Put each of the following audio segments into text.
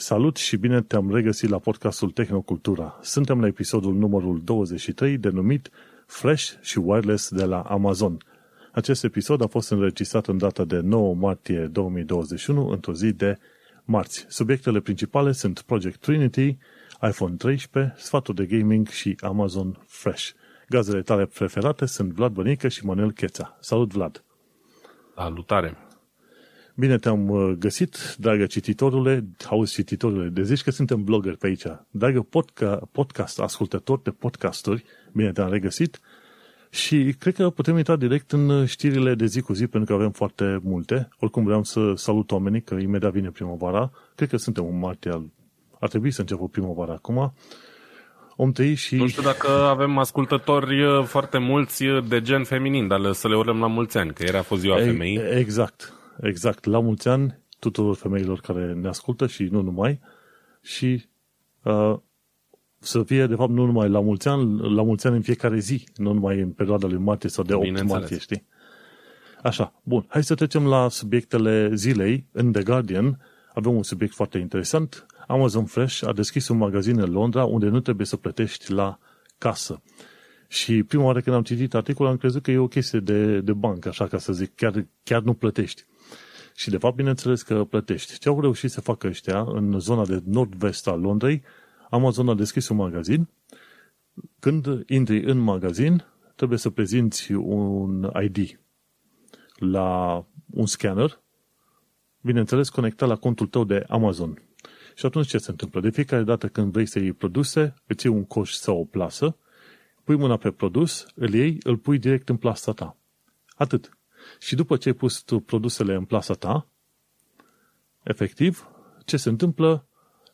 Salut și bine te-am regăsit la podcastul Tehnocultura. Suntem la episodul numărul 23 denumit Fresh și Wireless de la Amazon. Acest episod a fost înregistrat în data de 9 martie 2021, într-o zi de marți. Subiectele principale sunt Project Trinity, iPhone 13, sfaturi de gaming și Amazon Fresh. Gazele tale preferate sunt Vlad Bănică și Manuel Cheța. Salut, Vlad! Salutare! Bine te-am uh, găsit, dragă cititorule, auzi cititorule, de zici că suntem blogger pe aici. Dragă podca, podcast, ascultător de podcasturi, bine te-am regăsit și cred că putem intra direct în știrile de zi cu zi, pentru că avem foarte multe. Oricum vreau să salut oamenii, că imediat vine primăvara. Cred că suntem în martie, ar trebui să începem primăvara acum. Om tăi și... Nu știu dacă avem ascultători uh, foarte mulți uh, de gen feminin, dar să le urăm la mulți ani, că ieri a fost ziua femeii. Exact, exact. La mulți ani tuturor femeilor care ne ascultă și nu numai. Și uh, să fie, de fapt, nu numai la mulți ani, la mulți ani în fiecare zi, nu numai în perioada lui martie sau de 8 martie, știi? Așa, bun. Hai să trecem la subiectele zilei. În The Guardian avem un subiect foarte interesant. Amazon Fresh a deschis un magazin în Londra unde nu trebuie să plătești la casă. Și prima oară când am citit articolul am crezut că e o chestie de, de bancă, așa ca să zic, chiar, chiar nu plătești. Și de fapt, bineînțeles că plătești. Ce au reușit să facă ăștia în zona de nord-vest a Londrei, Amazon a deschis un magazin. Când intri în magazin, trebuie să prezinți un ID la un scanner, bineînțeles conectat la contul tău de Amazon. Și atunci ce se întâmplă? De fiecare dată când vrei să iei produse, îți iei un coș sau o plasă, pui mâna pe produs, îl iei, îl pui direct în plasa ta. Atât. Și după ce ai pus tu produsele în plasa ta, efectiv, ce se întâmplă?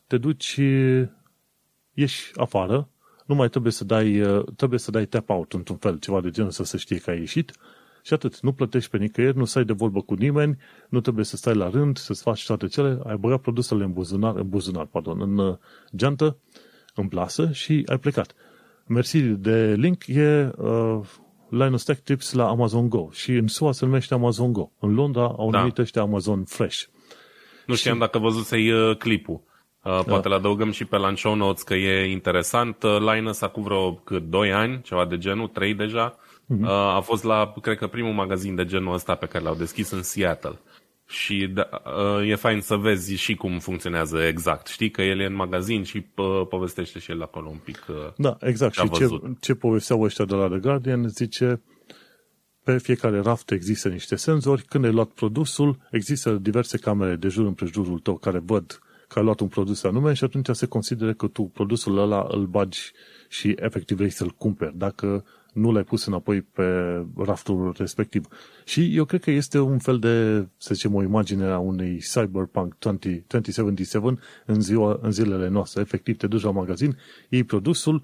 Te duci, ieși afară, nu mai trebuie să dai, trebuie să dai tap out într-un fel, ceva de genul să se știe că ai ieșit și atât. Nu plătești pe nicăieri, nu stai de vorbă cu nimeni, nu trebuie să stai la rând, să-ți faci toate cele, ai băgat produsele în buzunar, în buzunar, pardon, în uh, geantă, în plasă și ai plecat. Mersi de link e uh, Linus Tech Tips la Amazon Go și în SUA se numește Amazon Go. În Londra au da. numit ăștia Amazon Fresh. Nu știam și... dacă văzusei uh, clipul. Uh, poate da. le adăugăm și pe la show notes că e interesant. Uh, Linus acum vreo cât 2 ani, ceva de genul, 3 deja, Uh-huh. A fost la, cred că, primul magazin de genul ăsta pe care l-au deschis în Seattle. Și da, uh, e fain să vezi și cum funcționează exact. Știi că el e în magazin și uh, povestește și el acolo un pic. Uh, da, exact. Și ce, ce povesteau ăștia de la The Guardian zice pe fiecare raft există niște senzori. Când ai luat produsul, există diverse camere de jur împrejurul tău care văd că ai luat un produs anume și atunci se consideră că tu produsul ăla îl bagi și efectiv vrei să-l cumperi. Dacă nu l-ai pus înapoi pe raftul respectiv. Și eu cred că este un fel de, să zicem, o imagine a unei Cyberpunk 20, 2077 în, ziua, în zilele noastre. Efectiv, te duci la magazin, iei produsul,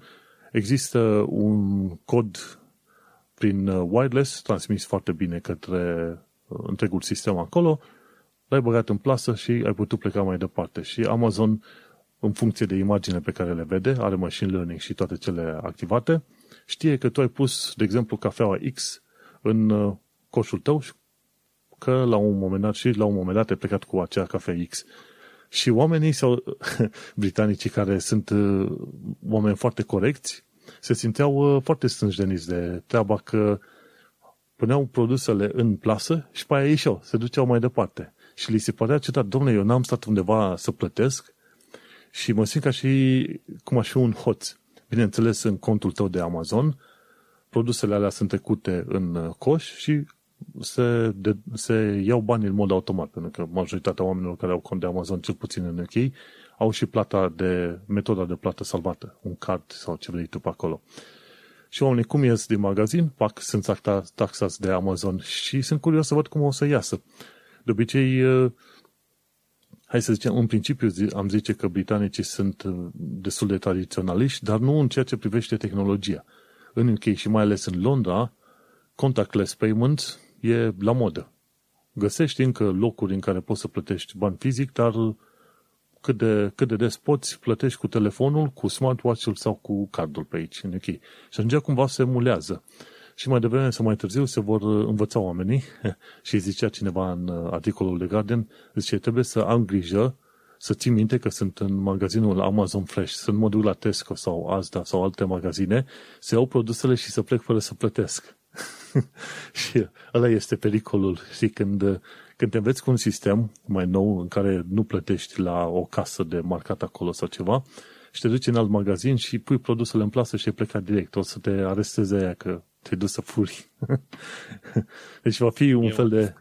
există un cod prin uh, wireless, transmis foarte bine către uh, întregul sistem acolo, l-ai băgat în plasă și ai putut pleca mai departe. Și Amazon, în funcție de imagine pe care le vede, are machine learning și toate cele activate, știe că tu ai pus, de exemplu, cafeaua X în uh, coșul tău și că la un moment dat și la un moment dat ai plecat cu acea cafea X. Și oamenii sau britanicii care sunt uh, oameni foarte corecți se simțeau uh, foarte stânjeniți de treaba că puneau produsele în plasă și pe aia ieșeau, se duceau mai departe. Și li se părea ciudat, domnule, eu n-am stat undeva să plătesc și mă simt ca și cum aș fi un hoț bineînțeles, în contul tău de Amazon, produsele alea sunt trecute în uh, coș și se, de, se iau bani în mod automat, pentru că majoritatea oamenilor care au cont de Amazon, cel puțin în UK, au și plata de, metoda de plată salvată, un card sau ce vrei tu pe acolo. Și oamenii cum ies din magazin, pac, sunt taxați de Amazon și sunt curios să văd cum o să iasă. De obicei, uh, hai să zicem, în principiu am zice că britanicii sunt uh, destul de tradiționaliști, dar nu în ceea ce privește tehnologia. În UK și mai ales în Londra, contactless payment e la modă. Găsești încă locuri în care poți să plătești bani fizic, dar cât de, cât de des poți plătești cu telefonul, cu smartwatch-ul sau cu cardul pe aici, în UK. Și atunci cumva se emulează. Și mai devreme sau mai târziu se vor uh, învăța oamenii și zicea cineva în uh, articolul de Guardian, zice, trebuie să am grijă să ții minte că sunt în magazinul Amazon Fresh, sunt mă duc la Tesco sau Asda sau alte magazine, să iau produsele și să plec fără să plătesc. și ăla este pericolul. Știi, când, când te înveți cu un sistem mai nou în care nu plătești la o casă de marcat acolo sau ceva și te duci în alt magazin și pui produsele în plasă și ai plecat direct, o să te aresteze aia că te duci să furi. deci va fi un Eu. fel de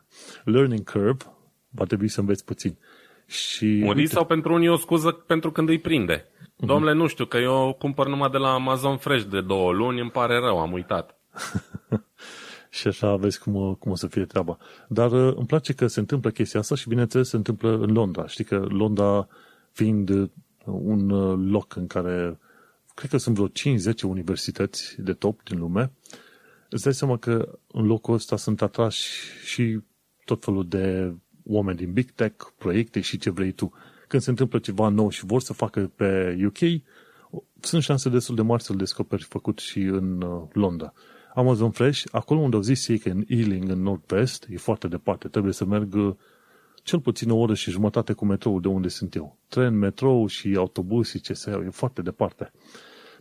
learning curve, va trebui să înveți puțin. Și, un risc sau pentru unii o scuză pentru când îi prinde. Uh-huh. Domnule, nu știu, că eu cumpăr numai de la Amazon Fresh de două luni, îmi pare rău, am uitat. și așa vezi cum, cum o să fie treaba. Dar uh, îmi place că se întâmplă chestia asta și bineînțeles se întâmplă în Londra. Știi că Londra fiind uh, un uh, loc în care cred că sunt vreo 5-10 universități de top din lume, îți dai seama că în locul ăsta sunt atrași și tot felul de oameni din Big Tech, proiecte și ce vrei tu. Când se întâmplă ceva nou și vor să facă pe UK, sunt șanse destul de mari să-l descoperi făcut și în Londra. Amazon Fresh, acolo unde au zis ei că în Ealing, în Nord-West, e foarte departe, trebuie să merg uh, cel puțin o oră și jumătate cu metrou de unde sunt eu. Tren, metrou și autobuz și ce să iau, e foarte departe.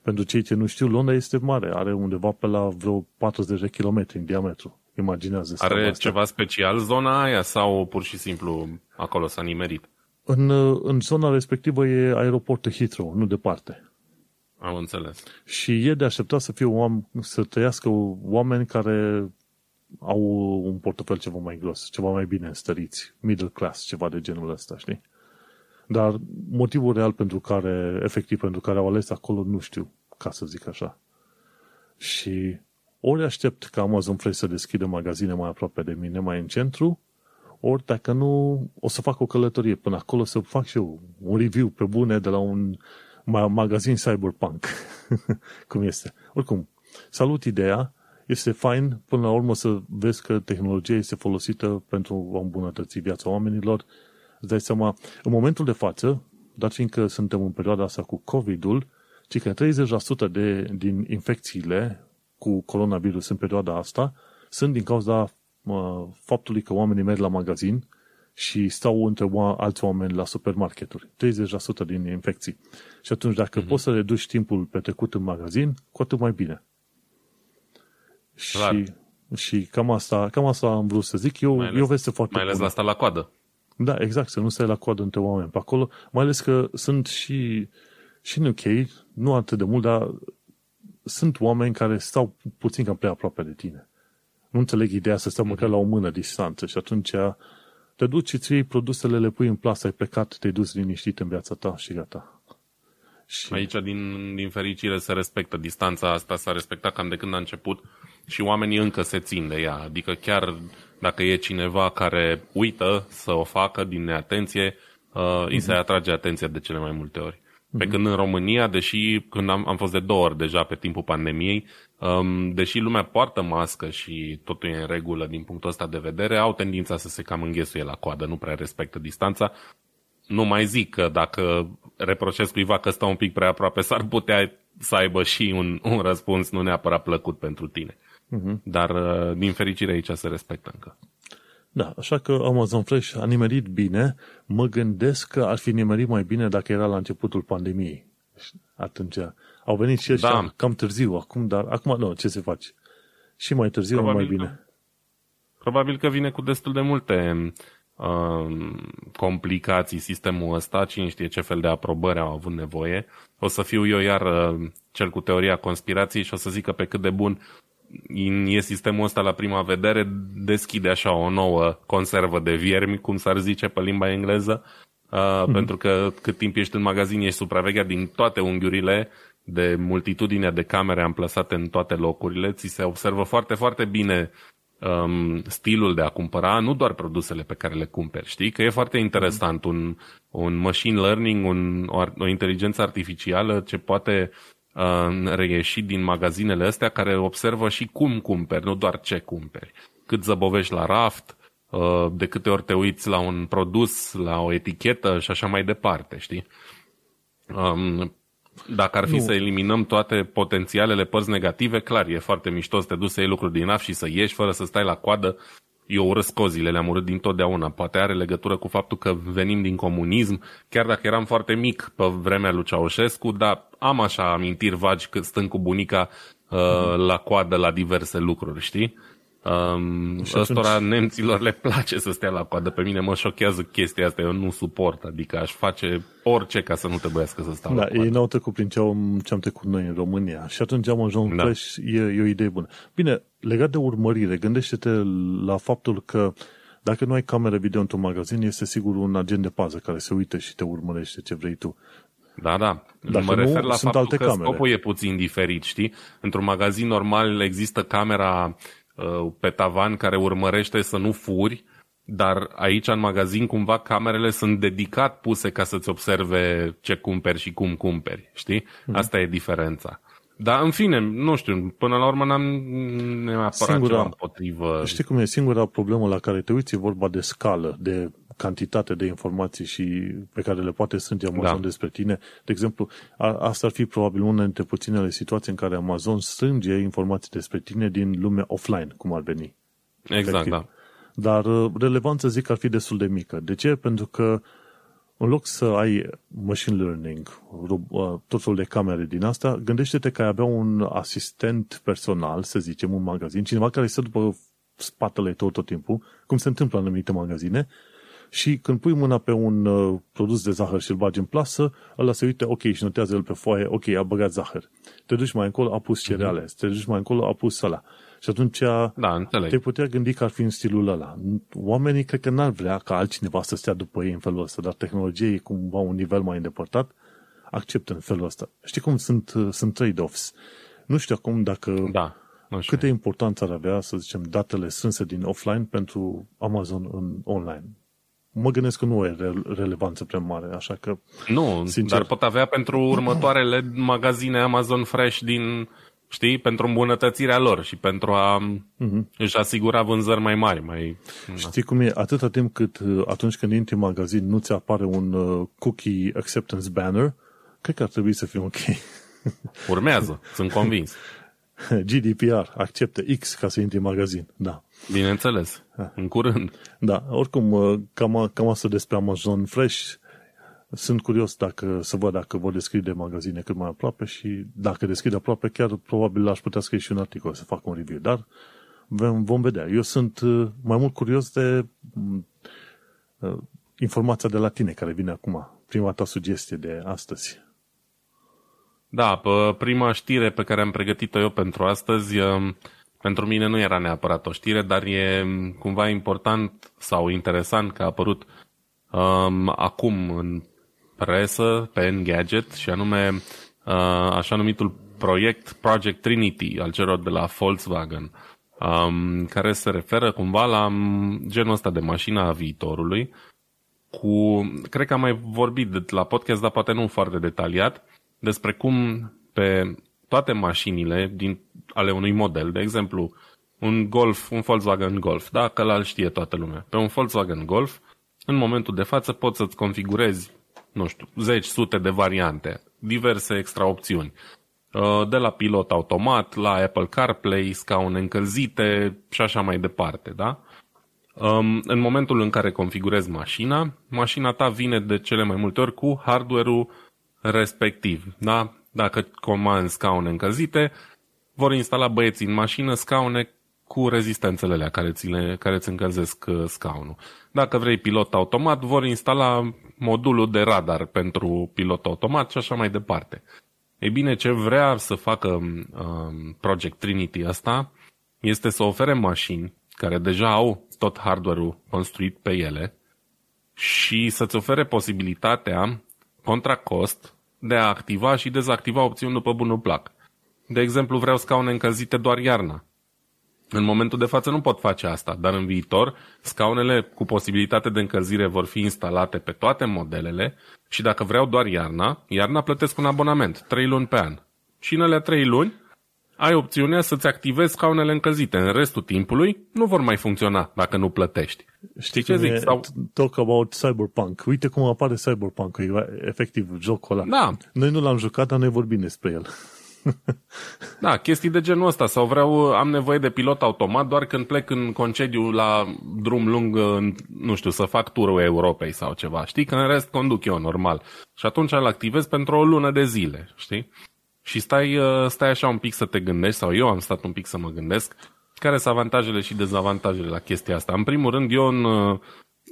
Pentru cei ce nu știu, Londra este mare, are undeva pe la vreo 40 de kilometri în diametru. Imaginează Are asta. ceva special zona aia sau pur și simplu acolo s-a nimerit? În, uh, în zona respectivă e aeroportul Heathrow, nu departe. Am înțeles. Și e de așteptat să fie oameni, să trăiască oameni care au un portofel ceva mai gros, ceva mai bine stăriți, middle class, ceva de genul ăsta, știi? Dar motivul real pentru care, efectiv pentru care au ales acolo, nu știu, ca să zic așa. Și ori aștept ca Amazon Fresh să deschidă magazine mai aproape de mine, mai în centru, ori dacă nu, o să fac o călătorie până acolo să fac și eu un review pe bune de la un magazin cyberpunk, cum este. Oricum, salut ideea, este fain până la urmă să vezi că tehnologia este folosită pentru a îmbunătăți viața oamenilor. Îți dai seama, în momentul de față, dar fiindcă suntem în perioada asta cu COVID-ul, ci că 30% de, din infecțiile cu coronavirus în perioada asta sunt din cauza uh, faptului că oamenii merg la magazin și stau între alți oameni la supermarketuri. 30% din infecții. Și atunci, dacă mm-hmm. poți să reduci timpul petrecut în magazin, cu atât mai bine. Clar. Și, și cam, asta, cam asta am vrut să zic. Eu, ales, eu veste foarte Mai ales bună. la asta la coadă. Da, exact, să nu stai la coadă între oameni pe acolo. Mai ales că sunt și, și în UK, nu atât de mult, dar sunt oameni care stau puțin cam prea aproape de tine. Nu înțeleg ideea să stau mm-hmm. măcar la o mână distanță și atunci te duci și ți iei produsele, le pui în plasă, ai plecat, te-ai dus liniștit în viața ta și gata. Și... Aici, din, din fericire, se respectă distanța asta, s-a respectat cam de când a început și oamenii încă se țin de ea. Adică chiar dacă e cineva care uită să o facă din neatenție, uh, mm-hmm. îi se mhm. atrage atenția de cele mai multe ori. Pe mm-hmm. când în România, deși când am, am fost de două ori deja pe timpul pandemiei, um, deși lumea poartă mască și totul e în regulă din punctul ăsta de vedere, au tendința să se cam înghesuie la coadă, nu prea respectă distanța. Nu mai zic că dacă reproșez cuiva că stă un pic prea aproape, s-ar putea să aibă și un, un răspuns nu neapărat plăcut pentru tine. Uh-huh. Dar, uh, din fericire, aici se respectă încă. Da, așa că Amazon Fresh a nimerit bine. Mă gândesc că ar fi nimerit mai bine dacă era la începutul pandemiei. Atunci au venit și ăștia da. cam târziu acum, dar acum nu, ce se face? Și mai târziu, probabil mai bine. Că, probabil că vine cu destul de multe uh, complicații sistemul ăsta, cine știe ce fel de aprobări au avut nevoie. O să fiu eu iar uh, cel cu teoria conspirației și o să zic că pe cât de bun e sistemul ăsta la prima vedere, deschide așa o nouă conservă de viermi, cum s-ar zice pe limba engleză, uh, mm-hmm. pentru că cât timp ești în magazin ești supravegheat din toate unghiurile, de multitudinea de camere amplasate în toate locurile, ți se observă foarte, foarte bine um, stilul de a cumpăra, nu doar produsele pe care le cumperi, știi? Că e foarte interesant un, un machine learning, un, o, o inteligență artificială ce poate uh, reieși din magazinele astea care observă și cum cumperi, nu doar ce cumperi. Cât zăbovești la raft, uh, de câte ori te uiți la un produs, la o etichetă și așa mai departe, știi? Um, dacă ar fi nu. să eliminăm toate potențialele părți negative, clar, e foarte mișto să te duci să iei lucruri din AF și să ieși fără să stai la coadă. Eu urăsc cozile, le-am urât dintotdeauna. Poate are legătură cu faptul că venim din comunism, chiar dacă eram foarte mic pe vremea lui Ceaușescu, dar am așa amintiri vagi că stând cu bunica uh, la coadă la diverse lucruri, știi? Um, ăstora atunci... nemților le place să stea la coadă. Pe mine mă șochează chestia asta, eu nu suport. Adică aș face orice ca să nu trebuiască să stau da, la coadă. ei n-au trecut prin ce am, ce am trecut noi în România. Și atunci am ajuns da. Flash, e, e o idee bună. Bine, legat de urmărire, gândește-te la faptul că dacă nu ai camere video într-un magazin, este sigur un agent de pază care se uită și te urmărește ce vrei tu. Da, da. Dacă mă refer la faptul alte că camere. scopul e puțin diferit, știi? Într-un magazin normal există camera Uh, pe tavan care urmărește să nu furi, dar aici în magazin cumva camerele sunt dedicat puse ca să-ți observe ce cumperi și cum cumperi, știi? Mm. Asta e diferența. Dar, în fine, nu știu, până la urmă n-am neapărat singura, ceva împotrivă. Știi cum e? Singura problemă la care te uiți e vorba de scală, de cantitate de informații și pe care le poate strânge Amazon da. despre tine. De exemplu, a, asta ar fi probabil una dintre puținele situații în care Amazon strânge informații despre tine din lumea offline, cum ar veni. Exact, efectiv. da. Dar uh, relevanța zic ar fi destul de mică. De ce? Pentru că în loc să ai machine learning, uh, tot felul de camere din asta, gândește-te că ai avea un asistent personal, să zicem, un magazin, cineva care stă după spatele tot, tot timpul, cum se întâmplă în anumite magazine, și când pui mâna pe un uh, produs de zahăr și îl bagi în plasă, ăla se uite, ok, și notează el pe foaie, ok, a băgat zahăr. Te duci mai încolo, a pus mhm. cereale. Mm-hmm. Te duci mai încolo, a pus ăla. Și atunci da, te putea gândi că ar fi în stilul ăla. Oamenii cred că n-ar vrea ca altcineva să stea după ei în felul ăsta, dar tehnologia e cumva un nivel mai îndepărtat, acceptă în felul ăsta. Știi cum sunt, uh, sunt trade-offs. Nu știu acum dacă da, cât de importanță ar avea, să zicem, datele strânse din offline pentru Amazon în online mă gândesc că nu e relevanță prea mare, așa că... Nu, sincer... dar pot avea pentru următoarele magazine Amazon Fresh din, știi, pentru îmbunătățirea lor și pentru a uh-huh. își asigura vânzări mai mari. Mai... Știi cum e? Atâta timp cât uh, atunci când intri în magazin nu ți apare un uh, cookie acceptance banner, cred că ar trebui să fie ok. Urmează, sunt convins. GDPR acceptă X ca să intri în magazin, da. Bineînțeles, în curând. Da, oricum, uh, cam, cam asta despre Amazon Fresh. Sunt curios dacă, să văd dacă vor deschide magazine cât mai aproape și dacă deschide aproape, chiar probabil aș putea scrie și un articol să fac un review, dar vom, vom vedea. Eu sunt uh, mai mult curios de uh, informația de la tine care vine acum, prima ta sugestie de astăzi. Da, prima știre pe care am pregătit-o eu pentru astăzi pentru mine nu era neapărat o știre, dar e cumva important sau interesant că a apărut um, acum în presă, pe Engadget, și anume uh, așa numitul proiect Project Trinity al celor de la Volkswagen, um, care se referă cumva la genul ăsta de mașină a viitorului, cu, cred că am mai vorbit la podcast, dar poate nu foarte detaliat, despre cum pe toate mașinile din, ale unui model, de exemplu, un Golf, un Volkswagen Golf, da, că l știe toată lumea. Pe un Volkswagen Golf, în momentul de față poți să-ți configurezi, nu știu, zeci, sute de variante, diverse extra opțiuni. Uh, de la pilot automat, la Apple CarPlay, scaune încălzite și așa mai departe, da? Um, în momentul în care configurezi mașina, mașina ta vine de cele mai multe ori cu hardware-ul respectiv, da? Dacă comanzi scaune încălzite, vor instala băieții în mașină scaune cu rezistențele alea care, ți le, care îți încălzesc uh, scaunul. Dacă vrei pilot automat, vor instala modulul de radar pentru pilot automat și așa mai departe. Ei bine, ce vrea să facă um, Project Trinity asta este să ofere mașini care deja au tot hardware-ul construit pe ele și să-ți ofere posibilitatea, contra cost, de a activa și dezactiva opțiuni după bunul plac. De exemplu, vreau scaune încălzite doar iarna. În momentul de față nu pot face asta, dar în viitor scaunele cu posibilitate de încălzire vor fi instalate pe toate modelele și dacă vreau doar iarna, iarna plătesc un abonament, 3 luni pe an. Și în alea 3 luni ai opțiunea să-ți activezi scaunele încălzite. În restul timpului nu vor mai funcționa dacă nu plătești. Știi ce zic? Sau... Talk about Cyberpunk. Uite cum apare Cyberpunk, e efectiv jocul ăla. Da. Noi nu l-am jucat, dar noi vorbim despre el. Da, chestii de genul ăsta. Sau vreau, am nevoie de pilot automat doar când plec în concediu la drum lung, nu știu, să fac turul Europei sau ceva. Știi? Că în rest conduc eu normal. Și atunci îl activez pentru o lună de zile. Știi? Și stai, uh, stai așa un pic să te gândești, sau eu am stat un pic să mă gândesc, care sunt avantajele și dezavantajele la chestia asta. În primul rând, eu în, uh,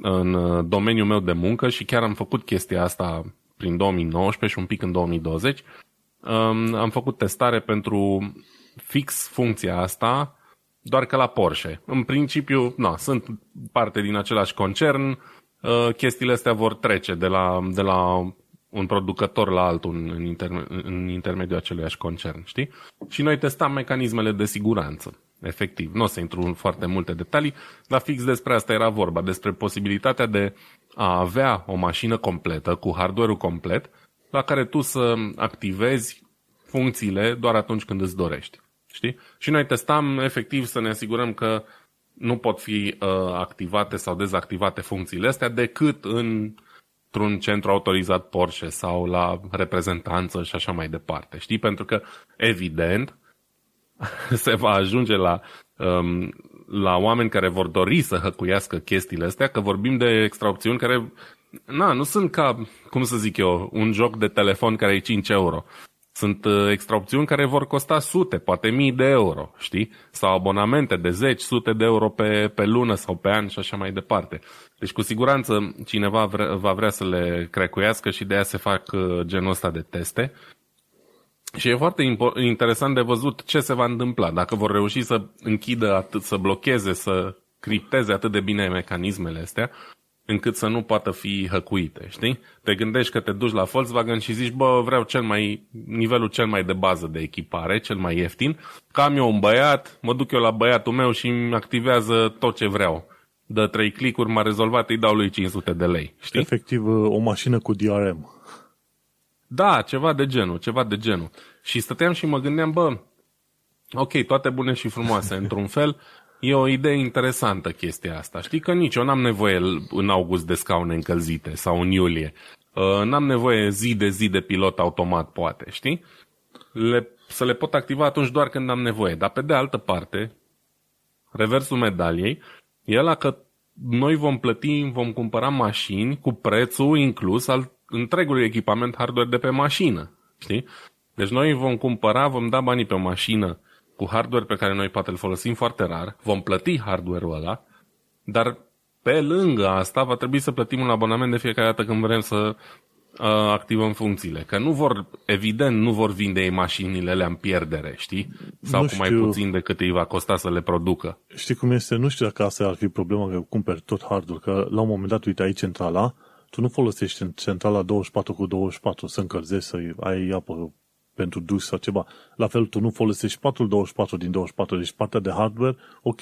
în uh, domeniul meu de muncă și chiar am făcut chestia asta prin 2019 și un pic în 2020, um, am făcut testare pentru fix funcția asta, doar că la Porsche. În principiu, na, sunt parte din același concern, chestiile astea vor trece de la, de la un producător la altul în, interme- în intermediul aceluiași concern, știi? Și noi testam mecanismele de siguranță, efectiv. Nu o să intru în foarte multe detalii, dar fix despre asta era vorba, despre posibilitatea de a avea o mașină completă, cu hardware-ul complet, la care tu să activezi funcțiile doar atunci când îți dorești. Știi? Și noi testam efectiv să ne asigurăm că nu pot fi uh, activate sau dezactivate funcțiile astea decât în într-un centru autorizat Porsche sau la reprezentanță și așa mai departe. Știi? Pentru că, evident, se va ajunge la, um, la oameni care vor dori să hăcuiască chestiile astea, că vorbim de extraopțiuni care na, nu sunt ca, cum să zic eu, un joc de telefon care e 5 euro. Sunt uh, extraopțiuni care vor costa sute, poate mii de euro, știi? Sau abonamente de zeci, sute de euro pe, pe lună sau pe an și așa mai departe. Deci cu siguranță cineva vre, va vrea să le crecuiască și de aia se fac uh, genul ăsta de teste. Și e foarte interesant de văzut ce se va întâmpla. Dacă vor reuși să închidă atât, să blocheze, să cripteze atât de bine mecanismele astea, încât să nu poată fi hăcuite, știi? Te gândești că te duci la Volkswagen și zici, bă, vreau cel mai, nivelul cel mai de bază de echipare, cel mai ieftin, că am eu un băiat, mă duc eu la băiatul meu și îmi activează tot ce vreau. Dă trei clicuri, m-a rezolvat, îi dau lui 500 de lei, știi? Efectiv, o mașină cu DRM. Da, ceva de genul, ceva de genul. Și stăteam și mă gândeam, bă, ok, toate bune și frumoase, într-un fel, E o idee interesantă chestia asta. Știi că nici eu n-am nevoie în august de scaune încălzite sau în iulie. Uh, n-am nevoie zi de zi de pilot automat, poate, știi? Le, să le pot activa atunci doar când am nevoie. Dar pe de altă parte, reversul medaliei e la că noi vom plăti, vom cumpăra mașini cu prețul inclus al întregului echipament hardware de pe mașină. Știi? Deci noi vom cumpăra, vom da banii pe o mașină cu hardware pe care noi poate îl folosim foarte rar, vom plăti hardware-ul ăla, dar pe lângă asta va trebui să plătim un abonament de fiecare dată când vrem să uh, activăm funcțiile. Că nu vor, evident, nu vor vinde ei mașinile alea în pierdere, știi? Sau nu cu mai puțin decât îi va costa să le producă. Știi cum este? Nu știu dacă asta ar fi problema că cumperi tot hardware, că la un moment dat, uite, ai centrala, tu nu folosești centrala 24 cu 24 să încălzești, să ai apă pentru dus sau ceva. La fel, tu nu folosești 424 din 24, deci partea de hardware, ok,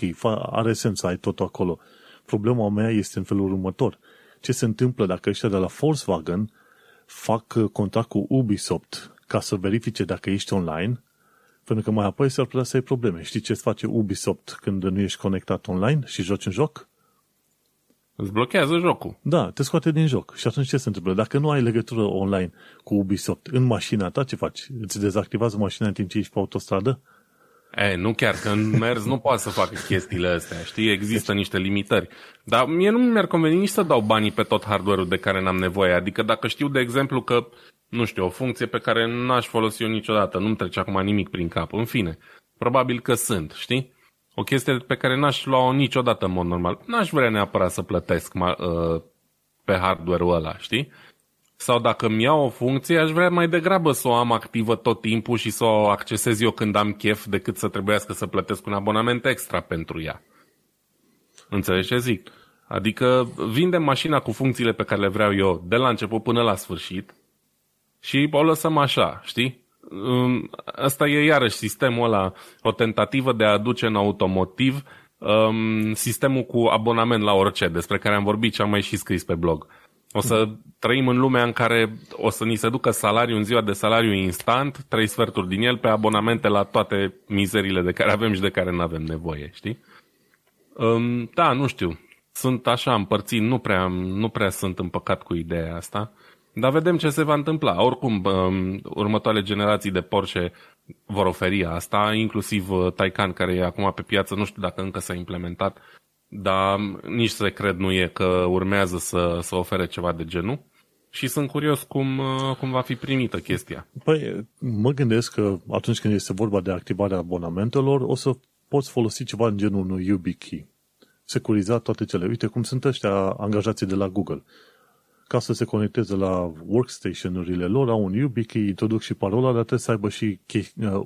are sens să ai tot acolo. Problema mea este în felul următor. Ce se întâmplă dacă ăștia de la Volkswagen fac uh, contract cu Ubisoft ca să verifice dacă ești online, pentru că mai apoi s-ar putea să ai probleme. Știi ce face Ubisoft când nu ești conectat online și joci un joc? Îți blochează jocul. Da, te scoate din joc. Și atunci ce se întâmplă? Dacă nu ai legătură online cu Ubisoft în mașina ta, ce faci? Îți dezactivează mașina în timp ce ești pe autostradă? E, nu chiar, că în mers nu poate să facă chestiile astea, știi? Există niște limitări. Dar mie nu mi-ar conveni nici să dau banii pe tot hardware-ul de care n-am nevoie. Adică dacă știu, de exemplu, că, nu știu, o funcție pe care n-aș folosi eu niciodată, nu-mi trece acum nimic prin cap. În fine, probabil că sunt, știi? O chestie pe care n-aș lua-o niciodată în mod normal. N-aș vrea neapărat să plătesc uh, pe hardware-ul ăla, știi? Sau dacă îmi iau o funcție, aș vrea mai degrabă să o am activă tot timpul și să o accesez eu când am chef decât să trebuiască să plătesc un abonament extra pentru ea. Înțelegi ce zic? Adică vindem mașina cu funcțiile pe care le vreau eu de la început până la sfârșit și o lăsăm așa, știi? Asta e iarăși sistemul ăla, o tentativă de a aduce în automotiv um, sistemul cu abonament la orice, despre care am vorbit și am mai și scris pe blog. O să trăim în lumea în care o să ni se ducă salariul în ziua de salariu instant, trei sferturi din el pe abonamente la toate mizerile de care avem și de care nu avem nevoie, știi? Um, da, nu știu. Sunt așa împărțit, nu prea, nu prea sunt împăcat cu ideea asta. Dar vedem ce se va întâmpla. Oricum, um, următoarele generații de Porsche vor oferi asta, inclusiv uh, Taycan, care e acum pe piață, nu știu dacă încă s-a implementat, dar nici secret nu e că urmează să, să ofere ceva de genul. Și sunt curios cum, uh, cum va fi primită chestia. Păi, mă gândesc că atunci când este vorba de activarea abonamentelor, o să poți folosi ceva în genul unui YubiKey. Securizat toate cele. Uite cum sunt ăștia angajații de la Google. Ca să se conecteze la workstation-urile lor, au un YubiKey, introduc și parola, dar trebuie să aibă și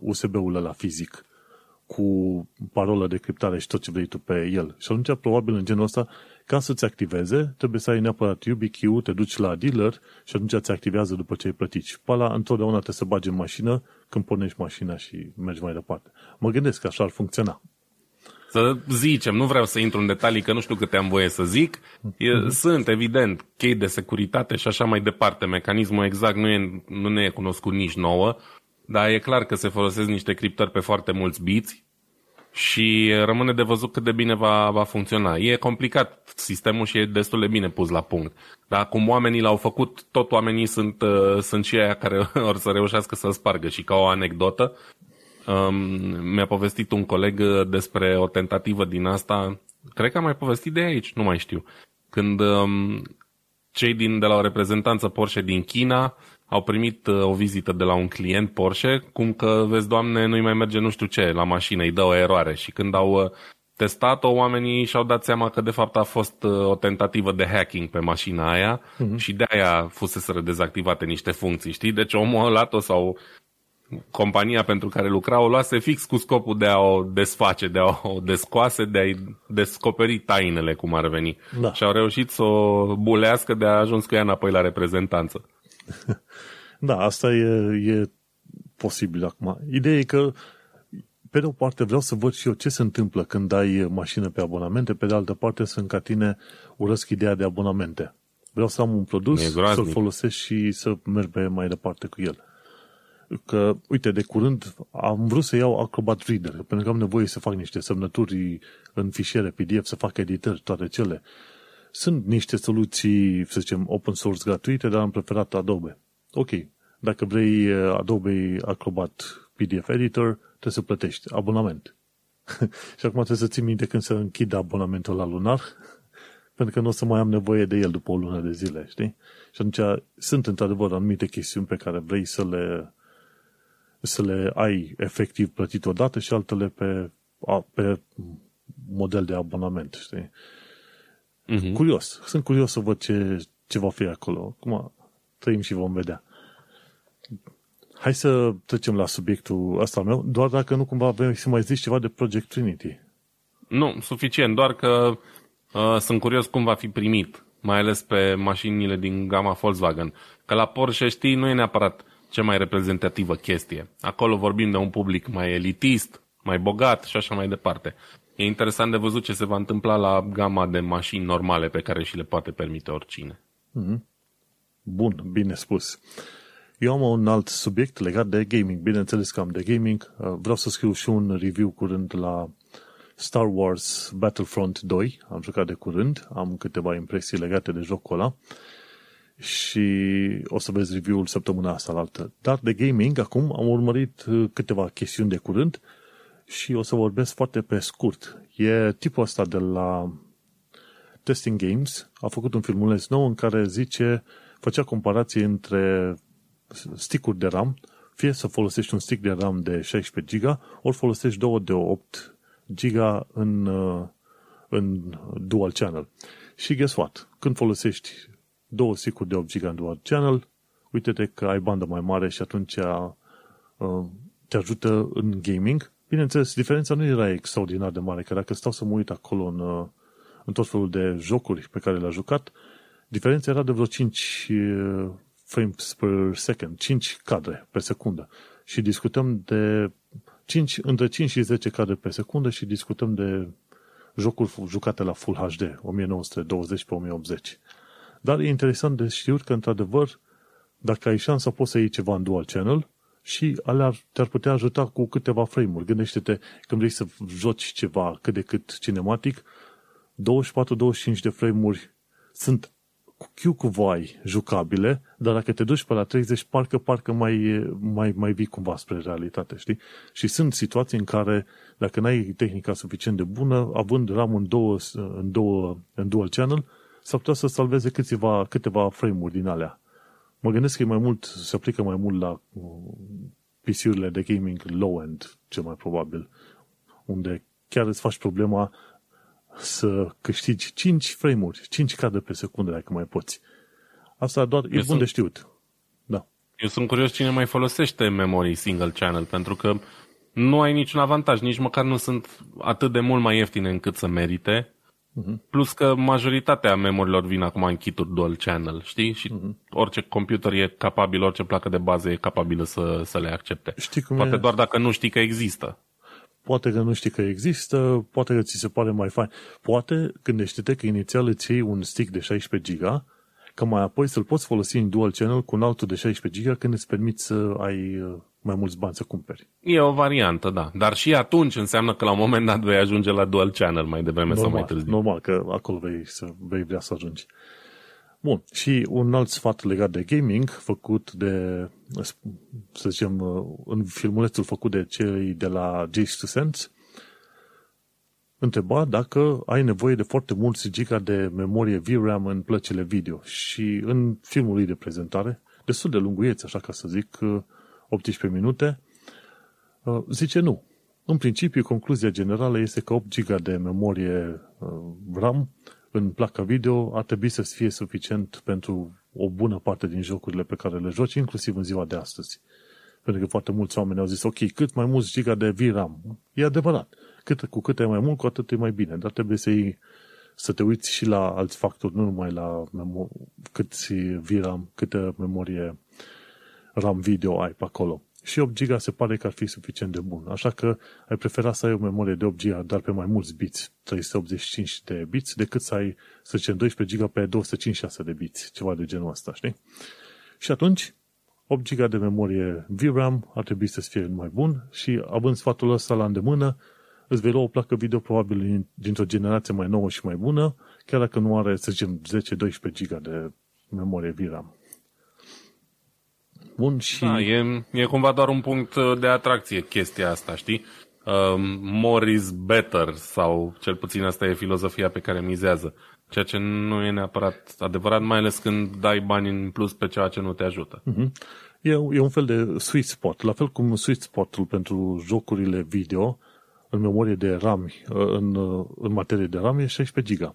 USB-ul ăla fizic cu parolă de criptare și tot ce vrei tu pe el. Și atunci, probabil, în genul ăsta, ca să-ți activeze, trebuie să ai neapărat YubiKey, te duci la dealer și atunci ți activează după ce ai plătit. Și pe ăla, întotdeauna te să bagi în mașină când pornești mașina și mergi mai departe. Mă gândesc că așa ar funcționa. Să zicem, nu vreau să intru în detalii, că nu știu câte am voie să zic. E, mm-hmm. Sunt, evident, chei de securitate și așa mai departe. Mecanismul exact nu, e, nu ne e cunoscut nici nouă, dar e clar că se folosesc niște criptări pe foarte mulți biți și rămâne de văzut cât de bine va, va funcționa. E complicat sistemul și e destul de bine pus la punct. Dar cum oamenii l-au făcut, tot oamenii sunt, uh, sunt și aia care or să reușească să spargă. Și ca o anecdotă, um, mi-a povestit un coleg despre o tentativă din asta, cred că am mai povestit de aici, nu mai știu. Când um, cei din, de la o reprezentanță Porsche din China au primit uh, o vizită de la un client Porsche, cum că, vezi, doamne, nu-i mai merge nu știu ce la mașină, îi dă o eroare. Și când au uh, testat-o, oamenii și-au dat seama că de fapt a fost uh, o tentativă de hacking pe mașina aia uh-huh. și de aia fuseseră dezactivate niște funcții, știi? Deci omul a luat-o sau compania pentru care lucra o luase fix cu scopul de a o desface, de a o descoase, de a-i descoperi tainele, cum ar veni. Da. Și au reușit să o bulească de a ajuns cu ea înapoi la reprezentanță. Da, asta e, e posibil acum. Ideea e că, pe de o parte, vreau să văd și eu ce se întâmplă când ai mașină pe abonamente, pe de altă parte, sunt ca tine urăsc ideea de abonamente. Vreau să am un produs, să-l folosesc și să merg pe mai departe cu el. Că, uite, de curând am vrut să iau Acrobat Reader, pentru că am nevoie să fac niște semnături în fișiere PDF, să fac editări, toate cele. Sunt niște soluții, să zicem, open source gratuite, dar am preferat Adobe. Ok, dacă vrei uh, Adobe Acrobat PDF Editor, trebuie să plătești abonament. și acum trebuie să ții minte când să închid abonamentul la lunar, pentru că nu o să mai am nevoie de el după o lună de zile, știi? Și atunci sunt într-adevăr anumite chestiuni pe care vrei să le, să le ai efectiv plătit odată și altele pe, pe model de abonament, știi? Uh-huh. Curios. Sunt curios să văd ce, ce va fi acolo. Acum trăim și vom vedea. Hai să trecem la subiectul ăsta meu, doar dacă nu cumva vrei să mai zici ceva de Project Trinity. Nu, suficient, doar că uh, sunt curios cum va fi primit, mai ales pe mașinile din gama Volkswagen. Că la Porsche, știi, nu e neapărat cea mai reprezentativă chestie. Acolo vorbim de un public mai elitist, mai bogat și așa mai departe. E interesant de văzut ce se va întâmpla la gama de mașini normale pe care și le poate permite oricine. Mm-hmm. Bun, bine spus. Eu am un alt subiect legat de gaming. Bineînțeles că am de gaming. Uh, vreau să scriu și un review curând la Star Wars Battlefront 2. Am jucat de curând. Am câteva impresii legate de jocul ăla. Și o să vezi review-ul săptămâna asta la altă. Dar de gaming, acum am urmărit uh, câteva chestiuni de curând și o să vorbesc foarte pe scurt. E tipul ăsta de la Testing Games. A făcut un filmuleț nou în care zice făcea comparație între stick de RAM, fie să folosești un stick de RAM de 16 GB, ori folosești două de 8 GB în, uh, în dual channel. Și guess what? Când folosești două stick de 8 GB în dual channel, uite-te că ai bandă mai mare și atunci uh, te ajută în gaming. Bineînțeles, diferența nu era extraordinar de mare, că dacă stau să mă uit acolo în, uh, în tot felul de jocuri pe care le-a jucat, Diferența era de vreo 5 uh, frames per second, 5 cadre pe secundă. Și discutăm de 5, între 5 și 10 cadre pe secundă și discutăm de jocuri jucate la Full HD, 1920 pe 1080. Dar e interesant de știut că, într-adevăr, dacă ai șansa, poți să iei ceva în dual channel și alea te-ar putea ajuta cu câteva frame-uri. Gândește-te când vrei să joci ceva cât de cât cinematic, 24-25 de frame-uri sunt Q cu voi jucabile, dar dacă te duci pe la 30, parcă, parcă mai, mai, mai vii cumva spre realitate, știi? Și sunt situații în care, dacă n-ai tehnica suficient de bună, având RAM în, două, în, două, în dual channel, s-ar putea să salveze câteva, câteva frame-uri din alea. Mă gândesc că e mai mult, se aplică mai mult la uh, PC-urile de gaming low-end, cel mai probabil, unde chiar îți faci problema să câștigi 5 frame-uri, 5 cadre pe secundă, dacă mai poți. Asta doar Eu e bun sunt... de știut. Da. Eu sunt curios cine mai folosește memorii single channel, pentru că nu ai niciun avantaj, nici măcar nu sunt atât de mult mai ieftine încât să merite. Uh-huh. Plus că majoritatea memorilor vin acum în kituri dual channel, știi? Și uh-huh. orice computer e capabil, orice placă de bază e capabilă să, să le accepte. Știi cum Poate e? doar dacă nu știi că există. Poate că nu știi că există, poate că ți se pare mai fain. Poate gândește-te că inițial îți iei un stick de 16 GB, că mai apoi să-l poți folosi în dual channel cu un altul de 16 GB când îți permiți să ai uh, mai mulți bani să cumperi. E o variantă, da. Dar și atunci înseamnă că la un moment dat vei ajunge la dual channel mai devreme normal, sau mai târziu. Normal, că acolo vei, să, vei vrea să ajungi. Bun, și un alt sfat legat de gaming, făcut de, să zicem, în filmulețul făcut de cei de la Jace to Sense, întreba dacă ai nevoie de foarte mulți giga de memorie VRAM în plăcile video. Și în filmul lui de prezentare, destul de lunguieț, așa ca să zic, 18 minute, zice nu. În principiu, concluzia generală este că 8 giga de memorie RAM în placa video ar trebui să fie suficient pentru o bună parte din jocurile pe care le joci, inclusiv în ziua de astăzi. Pentru că foarte mulți oameni au zis, ok, cât mai mulți giga de VRAM. E adevărat. Cât, cu cât e mai mult, cu atât e mai bine. Dar trebuie să, iei, să te uiți și la alți factori, nu numai la memo- cât VRAM, câtă memorie RAM video ai pe acolo și 8 GB se pare că ar fi suficient de bun. Așa că ai prefera să ai o memorie de 8 GB, dar pe mai mulți bits, 385 de bits, decât să ai, să zicem, 12 GB pe 256 de bits, ceva de genul ăsta, știi? Și atunci, 8 GB de memorie VRAM ar trebui să fie mai bun și având sfatul ăsta la îndemână, îți vei lua o placă video probabil dintr-o generație mai nouă și mai bună, chiar dacă nu are, să zicem, 10-12 GB de memorie VRAM bun și... Da, e, e cumva doar un punct de atracție chestia asta, știi? Uh, more is better sau cel puțin asta e filozofia pe care mizează. Ceea ce nu e neapărat adevărat, mai ales când dai bani în plus pe ceea ce nu te ajută. Uh-huh. E, e un fel de sweet spot, la fel cum sweet spotul pentru jocurile video în memorie de RAM, în, în materie de RAM e 16 GB.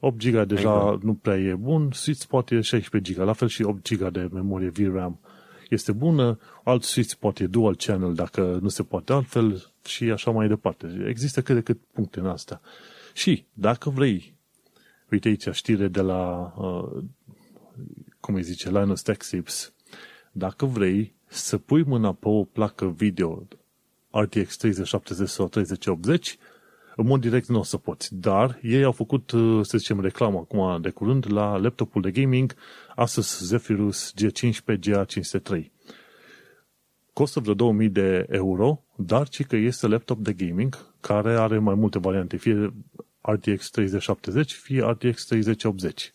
8 GB deja exact. nu prea e bun, sweet spot e 16 GB, la fel și 8 GB de memorie VRAM este bună, alt switch poate dual channel dacă nu se poate altfel și așa mai departe. Există cât de cât puncte în astea. Și dacă vrei, uite aici știre de la, uh, cum îi zice, Linus Tech Tips, dacă vrei să pui mâna pe o placă video RTX 3070 sau 3080, în mod direct nu o să poți. Dar ei au făcut, uh, să zicem, reclamă acum de curând la laptopul de gaming Asus Zephyrus G15 GA503. Costă vreo 2000 de euro, dar ci că este laptop de gaming care are mai multe variante, fie RTX 3070, fie RTX 3080.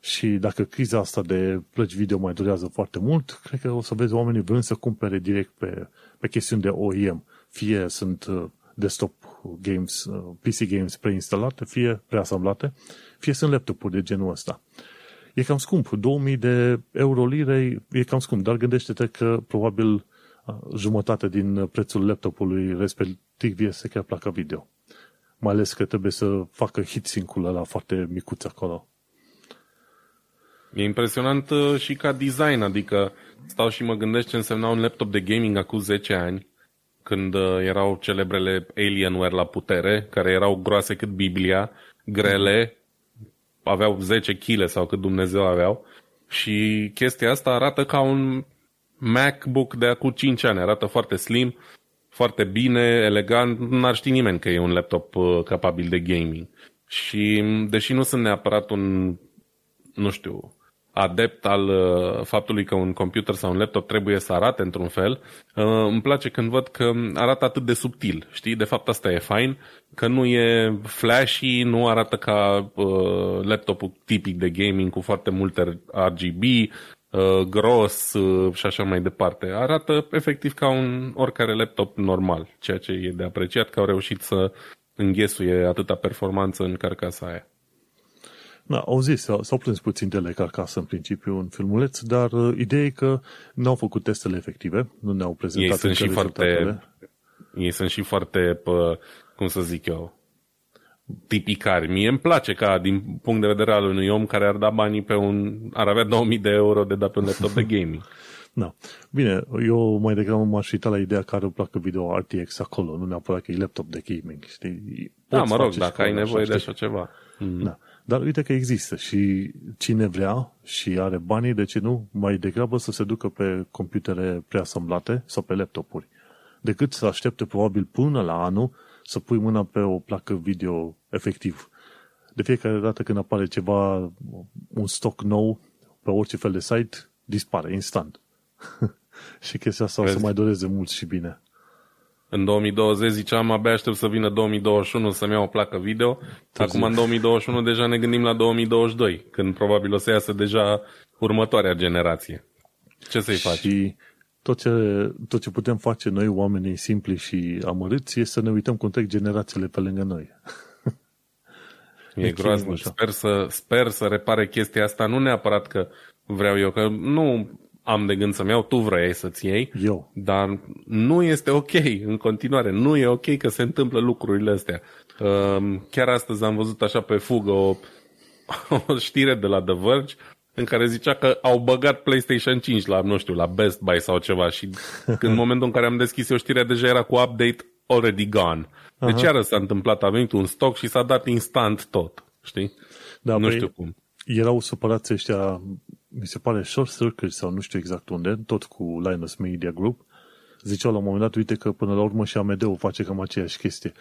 Și dacă criza asta de plăci video mai durează foarte mult, cred că o să vezi oamenii vrând să cumpere direct pe, pe chestiuni de OEM. Fie sunt uh, desktop games, uh, PC games preinstalate, fie preasamblate, fie sunt laptopuri de genul ăsta. E cam scump. 2000 de euro lire e cam scump, dar gândește-te că probabil uh, jumătate din prețul laptopului respectiv este chiar placa video. Mai ales că trebuie să facă heatsink-ul ăla foarte micuț acolo. E impresionant uh, și ca design, adică stau și mă gândesc ce însemna un laptop de gaming acum 10 ani când uh, erau celebrele Alienware la putere, care erau groase cât Biblia, grele, aveau 10 kg sau cât Dumnezeu aveau. Și chestia asta arată ca un MacBook de acum 5 ani, arată foarte slim, foarte bine, elegant, n-ar ști nimeni că e un laptop uh, capabil de gaming. Și deși nu sunt neapărat un, nu știu, adept al uh, faptului că un computer sau un laptop trebuie să arate într-un fel, uh, îmi place când văd că arată atât de subtil, știi? De fapt asta e fain, că nu e flashy, nu arată ca uh, laptopul tipic de gaming cu foarte multe RGB, uh, gros uh, și așa mai departe. Arată efectiv ca un oricare laptop normal, ceea ce e de apreciat că au reușit să înghesuie atâta performanță în carcasa aia. Da, au zis, s-au, s-au plâns puțin de leg acasă în principiu în filmuleț, dar uh, ideea e că nu au făcut testele efective, nu ne-au prezentat ei sunt și foarte, Ei sunt și foarte, pă, cum să zic eu, tipicari. Mie îmi place ca, din punct de vedere al unui om care ar da banii pe un, ar avea 2000 de euro de dat pe un laptop de gaming. Da. Bine, eu mai degrabă m-aș uita la ideea care îmi placă video RTX acolo, nu neapărat că e laptop de gaming, știi? Da, mă rog, dacă ai nevoie așa, de așa ceva. Mm. Da. Dar uite că există și cine vrea și are banii, de ce nu, mai degrabă să se ducă pe computere preasamblate sau pe laptopuri, decât să aștepte probabil până la anul să pui mâna pe o placă video efectiv. De fiecare dată când apare ceva, un stock nou pe orice fel de site, dispare instant. și chestia asta Vezi? o să mai doreze mult și bine. În 2020 ziceam, abia aștept să vină 2021 să-mi iau o placă video. Târziu. Acum în 2021 deja ne gândim la 2022, când probabil o să iasă deja următoarea generație. Ce să-i faci? Și tot ce, tot ce putem face noi, oamenii simpli și amărâți, e să ne uităm cum trec generațiile pe lângă noi. E, e groaznic. Sper să, sper să repare chestia asta. Nu neapărat că vreau eu, că nu am de gând să-mi iau, tu vrei să-ți iei, eu. dar nu este ok în continuare. Nu e ok că se întâmplă lucrurile astea. Um, chiar astăzi am văzut așa pe fugă o, o știre de la The Verge în care zicea că au băgat PlayStation 5 la, nu știu, la Best Buy sau ceva și în momentul în care am deschis eu știrea deja era cu update already gone. Deci Aha. iară s-a întâmplat, a venit un stoc și s-a dat instant tot, știi? Da, nu știu cum. Erau supărați ăștia mi se pare Short Circuit sau nu știu exact unde, tot cu Linus Media Group, ziceau la un moment dat, uite că până la urmă și AMD-ul face cam aceeași chestie.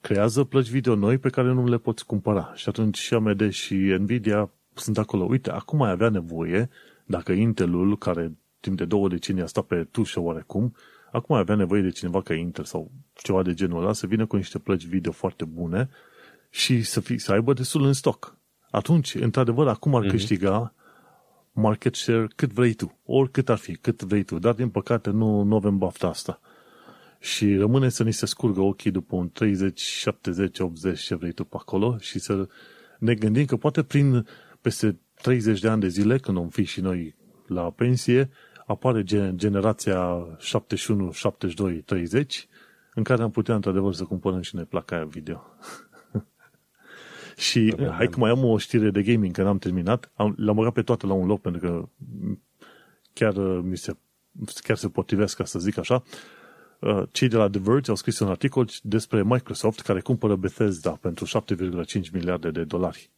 Creează plăci video noi pe care nu le poți cumpăra. Și atunci și AMD și Nvidia sunt acolo. Uite, acum mai avea nevoie, dacă Intelul, care timp de două decenii a stat pe tușă oarecum, acum avea nevoie de cineva ca Intel sau ceva de genul ăla să vină cu niște plăci video foarte bune și să, fi, să aibă destul în stoc. Atunci, într-adevăr, acum ar mm-hmm. câștiga market share cât vrei tu, oricât ar fi, cât vrei tu, dar din păcate nu, nu avem bafta asta. Și rămâne să ni se scurgă ochii după un 30, 70, 80, ce vrei tu pe acolo și să ne gândim că poate prin peste 30 de ani de zile, când vom fi și noi la pensie, apare generația 71, 72, 30, în care am putea într-adevăr să cumpărăm și ne placa aia video. Și da, hai că mai am o știre de gaming, că n-am terminat. Am, le-am băgat pe toate la un loc, pentru că chiar, uh, mi se, chiar se potrivesc, ca să zic așa. Uh, cei de la The Verge au scris un articol despre Microsoft care cumpără Bethesda pentru 7,5 miliarde de dolari.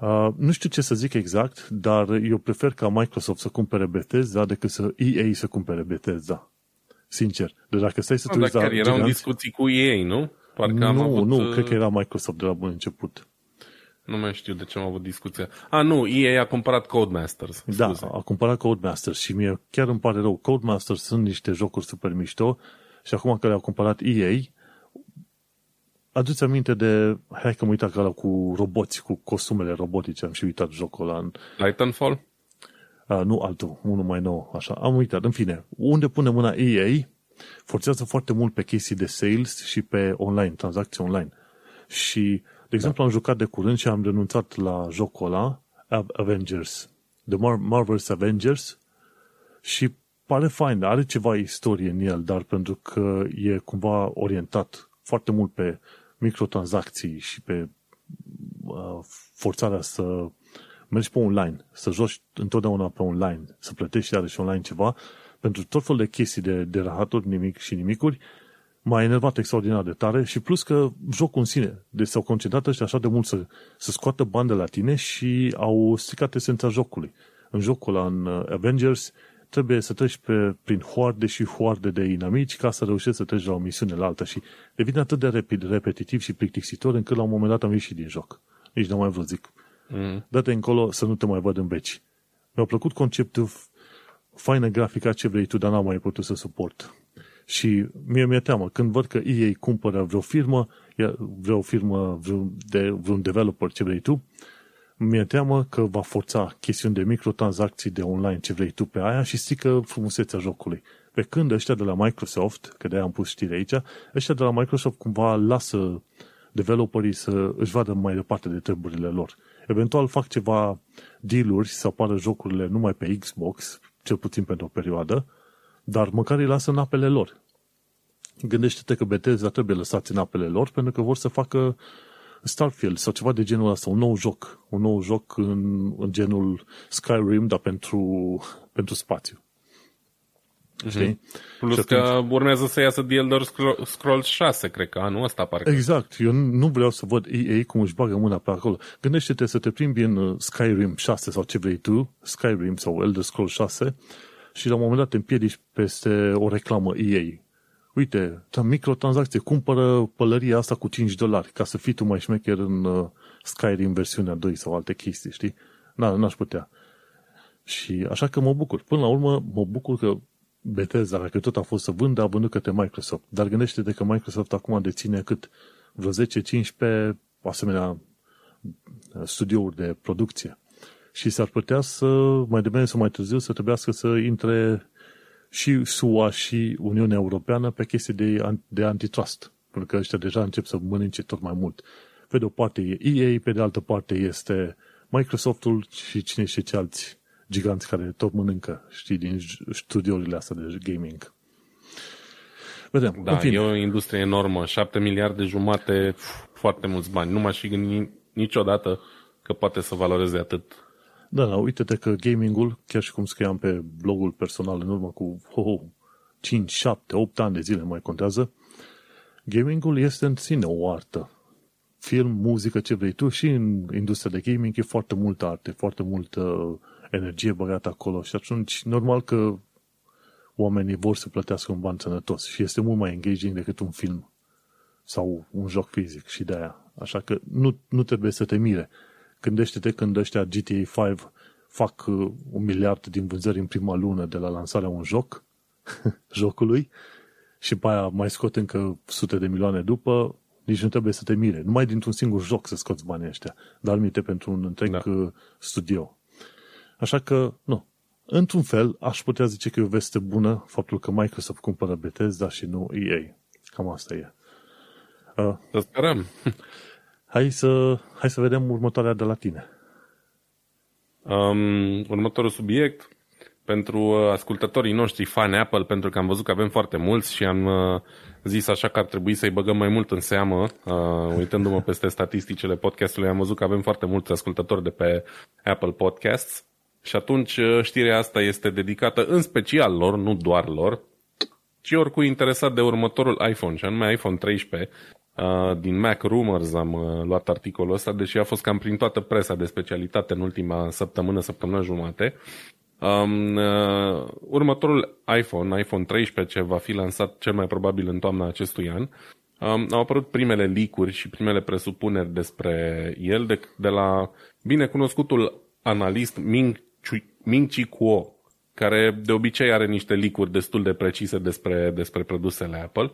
Uh, nu știu ce să zic exact, dar eu prefer ca Microsoft să cumpere Bethesda decât să EA să cumpere Bethesda. Sincer. De dacă stai să te uiți la chiar erau discuții cu EA, nu? Parcă nu, am avut... nu, uh, cred că era Microsoft de la bun început. Nu mai știu de ce am avut discuția. A, nu, EA a cumpărat Codemasters. Da, a cumpărat Codemasters și mie chiar îmi pare rău. Codemasters sunt niște jocuri super mișto și acum că le-au cumpărat EA, aduți aminte de, hai că mă uitat că cu roboți, cu costumele robotice, am și uitat jocul ăla. În... Titanfall? Uh, nu altul, unul mai nou, așa. Am uitat, în fine. Unde pune mâna EA, forțează foarte mult pe chestii de sales și pe online, tranzacții online. Și, de exemplu, da. am jucat de curând și am renunțat la jocul ăla, Avengers, The Mar- Marvel's Avengers, și pare fain, are ceva istorie în el, dar pentru că e cumva orientat foarte mult pe microtransacții și pe uh, forțarea să mergi pe online, să joci întotdeauna pe online, să plătești iarăși online ceva, pentru tot felul de chestii de, de rahaturi, nimic și nimicuri, m-a enervat extraordinar de tare și plus că jocul în sine, deci s-au concentrat ăștia așa de mult să, să scoată bani de la tine și au stricat esența jocului. În jocul ăla, în uh, Avengers, trebuie să treci pe, prin hoarde și hoarde de inamici ca să reușești să treci la o misiune la alta și devine atât de rapid, repetitiv și plictisitor încât la un moment dat am ieșit din joc. Nici nu mai vrut zic. Mm. Dă-te încolo să nu te mai văd în beci. Mi-a plăcut conceptul faină grafica ce vrei tu, dar n-am mai putut să suport. Și mie mi-e teamă, când văd că ei cumpără vreo firmă, vreo firmă, vreun, de, vreun developer, ce vrei tu, mi-e teamă că va forța chestiuni de microtransacții de online, ce vrei tu pe aia și strică frumusețea jocului. Pe când ăștia de la Microsoft, că de-aia am pus știri aici, ăștia de la Microsoft cumva lasă developerii să își vadă mai departe de treburile lor. Eventual fac ceva deal-uri să apară jocurile numai pe Xbox, cel puțin pentru o perioadă, dar măcar îi lasă în apele lor. Gândește-te că Bethesda trebuie lăsați în apele lor pentru că vor să facă Starfield sau ceva de genul ăsta, un nou joc, un nou joc în, în genul Skyrim, dar pentru, pentru spațiu. Mhm. Știi? Plus că atunci... urmează să iasă The Elder Scrolls 6, cred că anul ăsta parcă. Exact. Eu nu vreau să văd EA cum își bagă mâna pe acolo. Gândește-te să te plimbi în uh, Skyrim 6 sau ce vrei tu, Skyrim sau Elder Scrolls 6 și la un moment dat te împiedici peste o reclamă EA. Uite, microtransacție, cumpără pălăria asta cu 5 dolari ca să fii tu mai șmecher în uh, Skyrim versiunea 2 sau alte chestii, știi? n-aș putea. Și așa că mă bucur. Până la urmă, mă bucur că Bethesda, dacă tot a fost să vândă, a vândut către Microsoft. Dar gândește-te că Microsoft acum deține cât vreo 10-15 asemenea uh, studiouri de producție. Și s-ar putea să, mai devreme sau mai târziu, să trebuiască să intre și SUA și Uniunea Europeană pe chestii de, de antitrust. Pentru că ăștia deja încep să mănânce tot mai mult. Pe de o parte e EA, pe de altă parte este Microsoftul și cine și ce alți giganți care tot mănâncă, știi, din studiourile astea de gaming. Vedem. Da, e o industrie enormă, 7 miliarde jumate, foarte mulți bani. Nu m-aș fi gândit niciodată că poate să valoreze atât. Da, da, uite-te că gamingul, chiar și cum scriam pe blogul personal în urmă cu ho, ho, 5, 7, 8 ani de zile mai contează, gamingul este în sine o artă. Film, muzică, ce vrei tu și în industria de gaming e foarte multă arte, foarte multă energie băgată acolo și atunci normal că oamenii vor să plătească un ban sănătos și este mult mai engaging decât un film sau un joc fizic și de aia. Așa că nu, nu trebuie să te mire. Gândește-te când ăștia GTA 5 fac uh, un miliard din vânzări în prima lună de la lansarea un joc, jocului, și pe aia mai scot încă sute de milioane după, nici nu trebuie să te mire. Numai dintr-un singur joc să scoți banii ăștia, dar minte pentru un întreg da. Uh, studio. Așa că, nu. Într-un fel, aș putea zice că e o veste bună faptul că Microsoft cumpără Bethesda și nu EA. Cam asta e. Uh, să sperăm. Hai să, hai să vedem următoarea de la tine. Um, următorul subiect pentru uh, ascultătorii noștri fani Apple, pentru că am văzut că avem foarte mulți și am uh, zis așa că ar trebui să-i băgăm mai mult în seamă. Uh, uitându-mă peste statisticile podcastului, am văzut că avem foarte mulți ascultători de pe Apple Podcasts. Și atunci uh, știrea asta este dedicată în special lor, nu doar lor, ci oricui interesat de următorul iPhone, și anume iPhone 13. Uh, din Mac Rumors am uh, luat articolul ăsta, deși a fost cam prin toată presa de specialitate în ultima săptămână, săptămână jumate. Um, uh, următorul iPhone, iPhone 13, ce va fi lansat cel mai probabil în toamna acestui an, um, au apărut primele licuri și primele presupuneri despre el de, de la binecunoscutul analist Ming Ming Chi Kuo, care de obicei are niște licuri destul de precise despre, despre produsele Apple.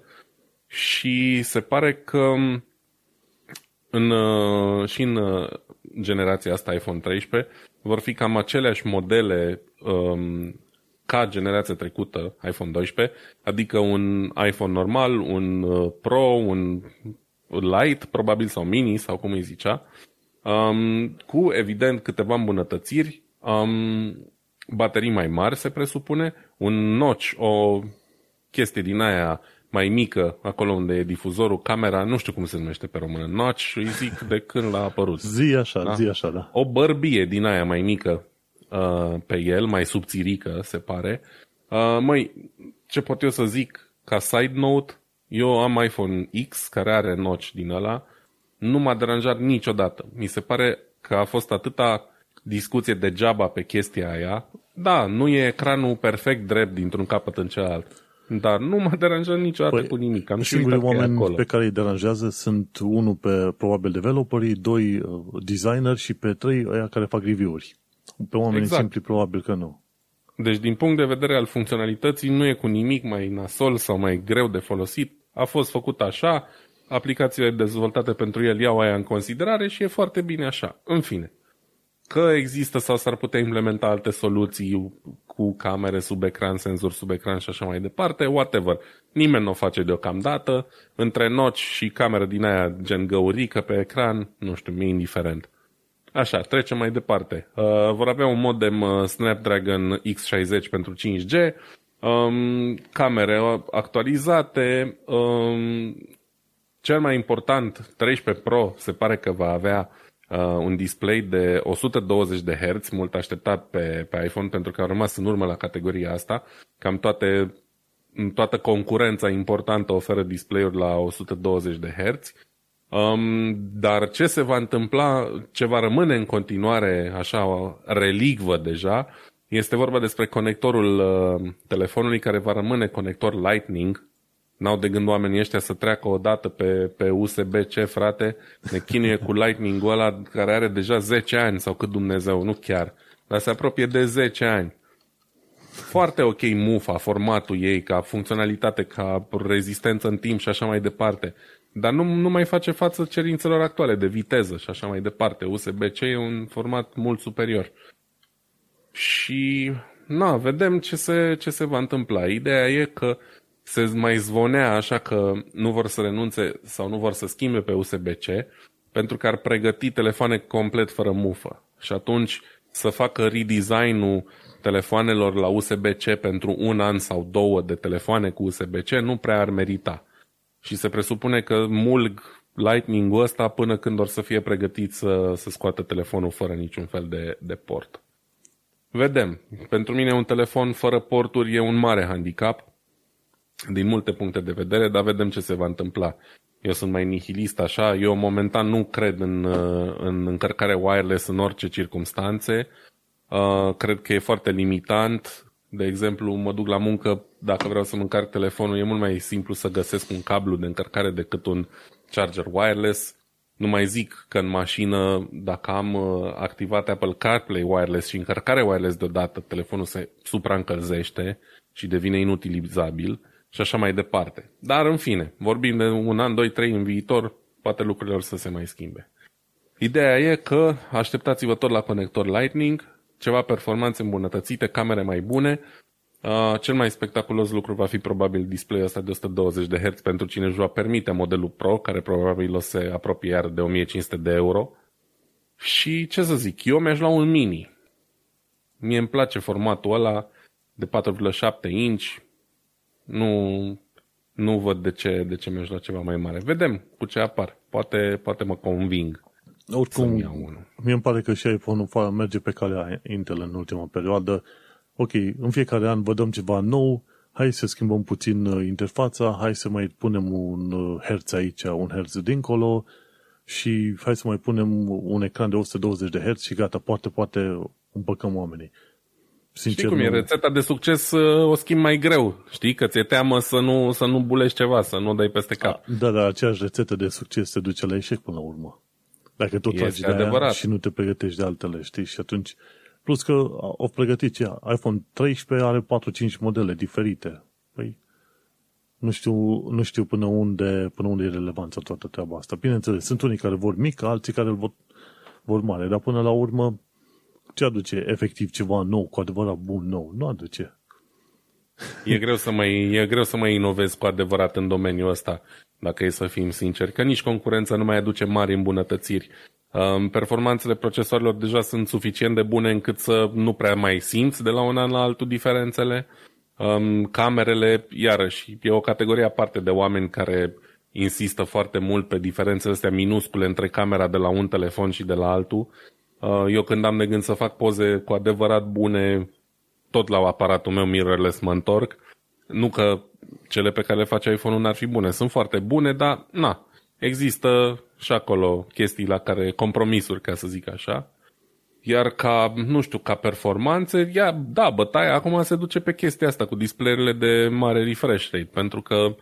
Și se pare că în, uh, și în uh, generația asta iPhone 13 vor fi cam aceleași modele um, ca generația trecută, iPhone 12, adică un iPhone normal, un uh, Pro, un Lite, probabil, sau Mini, sau cum îi zicea, um, cu, evident, câteva îmbunătățiri, um, baterii mai mari, se presupune, un notch, o chestie din aia mai mică, acolo unde e difuzorul, camera, nu știu cum se numește pe română, notch, îi zic de când l-a apărut. Zi așa, da? zi așa, da. O bărbie din aia mai mică uh, pe el, mai subțirică, se pare. Uh, măi, ce pot eu să zic ca side note, eu am iPhone X care are notch din ăla, nu m-a deranjat niciodată. Mi se pare că a fost atâta discuție degeaba pe chestia aia. Da, nu e ecranul perfect drept dintr-un capăt în celălalt. dar nu m-a deranjat niciodată păi, cu nimic. Am singurii oameni acolo. pe care îi deranjează sunt unul pe probabil developerii, doi uh, designer și pe trei aia care fac review-uri. Pe oamenii exact. simpli probabil că nu. Deci din punct de vedere al funcționalității nu e cu nimic mai nasol sau mai greu de folosit. A fost făcut așa, aplicațiile dezvoltate pentru el iau aia în considerare și e foarte bine așa. În fine, că există sau s-ar putea implementa alte soluții cu camere sub ecran, senzori sub ecran și așa mai departe, whatever. Nimeni nu o face deocamdată. Între noci și cameră din aia gen găurică pe ecran, nu știu, mi-e indiferent. Așa, trecem mai departe. Uh, vor avea un modem uh, Snapdragon X60 pentru 5G, um, camere actualizate, um, cel mai important, 13 Pro se pare că va avea uh, un display de 120 de Hz, mult așteptat pe, pe iPhone pentru că au rămas în urmă la categoria asta. Cam toate, toată concurența importantă oferă display-uri la 120 de Hz. Um, dar ce se va întâmpla, ce va rămâne în continuare așa o relicvă deja, este vorba despre conectorul uh, telefonului care va rămâne conector Lightning, N-au de gând oamenii ăștia să treacă o dată pe, pe USB-C, frate, ne chinuie cu Lightning-ul ăla care are deja 10 ani sau cât Dumnezeu, nu chiar, dar se apropie de 10 ani. Foarte ok mufa, formatul ei, ca funcționalitate, ca rezistență în timp și așa mai departe. Dar nu, nu mai face față cerințelor actuale de viteză și așa mai departe. USB-C e un format mult superior. Și, na, vedem ce se, ce se va întâmpla. Ideea e că se mai zvonea așa că nu vor să renunțe sau nu vor să schimbe pe USB-C pentru că ar pregăti telefoane complet fără mufă. Și atunci să facă redesign-ul telefoanelor la USB-C pentru un an sau două de telefoane cu USB-C nu prea ar merita. Și se presupune că mulg Lightning-ul ăsta până când or să fie pregătit să, să scoată telefonul fără niciun fel de, de port. Vedem. Pentru mine un telefon fără porturi e un mare handicap din multe puncte de vedere, dar vedem ce se va întâmpla. Eu sunt mai nihilist așa, eu momentan nu cred în, uh, în încărcare wireless în orice circunstanțe. Uh, cred că e foarte limitant. De exemplu, mă duc la muncă, dacă vreau să-mi încarc telefonul, e mult mai simplu să găsesc un cablu de încărcare decât un charger wireless. Nu mai zic că în mașină, dacă am uh, activat Apple CarPlay wireless și încărcare wireless deodată, telefonul se supraîncălzește și devine inutilizabil și așa mai departe. Dar, în fine, vorbim de un an, doi, trei în viitor, poate lucrurile or să se mai schimbe. Ideea e că așteptați-vă tot la conector Lightning, ceva performanțe îmbunătățite, camere mai bune. Uh, cel mai spectaculos lucru va fi probabil display-ul ăsta de 120 de Hz pentru cine își va permite modelul Pro, care probabil o să se apropie iar de 1500 de euro. Și ce să zic, eu mi-aș lua un mini. Mie îmi place formatul ăla de 4,7 inch, nu, nu văd de ce, de ce mi-aș lua ceva mai mare. Vedem cu ce apar. Poate, poate mă conving. Oricum, mie îmi pare că și iPhone-ul merge pe calea Intel în ultima perioadă. Ok, în fiecare an vă dăm ceva nou, hai să schimbăm puțin uh, interfața, hai să mai punem un uh, herț aici, un herț dincolo și hai să mai punem un ecran de 120 de herț și gata, poate, poate împăcăm oamenii. Sincer, Știi cum nu... e? Rețeta de succes uh, o schimb mai greu. Știi? Că ți-e teamă să nu, să nu bulești ceva, să nu dai peste cap. Da, dar aceeași rețetă de succes se duce la eșec până la urmă. Dacă tot tragi de aia și nu te pregătești de altele, știi? Și atunci, plus că au pregătit ce? iPhone 13 are 4-5 modele diferite. Păi, nu știu, nu știu până unde, până unde e relevanța toată treaba asta. Bineînțeles, sunt unii care vor mic, alții care vor, vor mare, dar până la urmă ce aduce efectiv ceva nou, cu adevărat bun nou? Nu aduce. E greu să mai, e greu să mai inovezi cu adevărat în domeniul ăsta, dacă e să fim sinceri, că nici concurența nu mai aduce mari îmbunătățiri. Um, performanțele procesorilor deja sunt suficient de bune încât să nu prea mai simți de la un an la altul diferențele. Um, camerele, iarăși, e o categorie aparte de oameni care insistă foarte mult pe diferențele astea minuscule între camera de la un telefon și de la altul Uh, eu când am de gând să fac poze cu adevărat bune, tot la aparatul meu mirrorless mă întorc. Nu că cele pe care le face iPhone-ul n-ar fi bune. Sunt foarte bune, dar na, există și acolo chestii la care, compromisuri, ca să zic așa. Iar ca, nu știu, ca performanțe, ia, da, bătaia acum se duce pe chestia asta cu display-urile de mare refresh rate, pentru că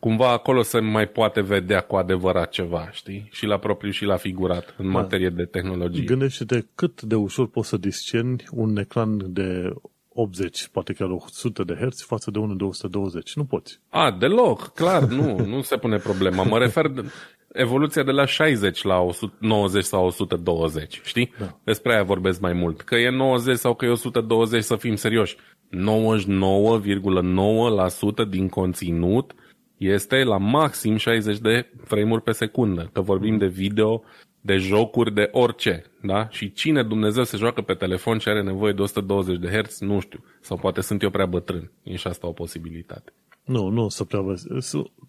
cumva acolo se mai poate vedea cu adevărat ceva, știi? Și la propriu și la figurat, în da. materie de tehnologie. Gândește-te cât de ușor poți să discerni un ecran de 80, poate chiar 100 de Hz față de unul de 120. Nu poți. A, deloc, clar, nu, nu se pune problema. Mă refer de evoluția de la 60 la 90 sau 120, știi? Da. Despre aia vorbesc mai mult. Că e 90 sau că e 120, să fim serioși. 99,9% din conținut este la maxim 60 de frame-uri pe secundă. Că vorbim de video, de jocuri, de orice. Da? Și cine Dumnezeu se joacă pe telefon și are nevoie de 120 de Hz, nu știu. Sau poate sunt eu prea bătrân. E și asta o posibilitate. Nu, nu să prea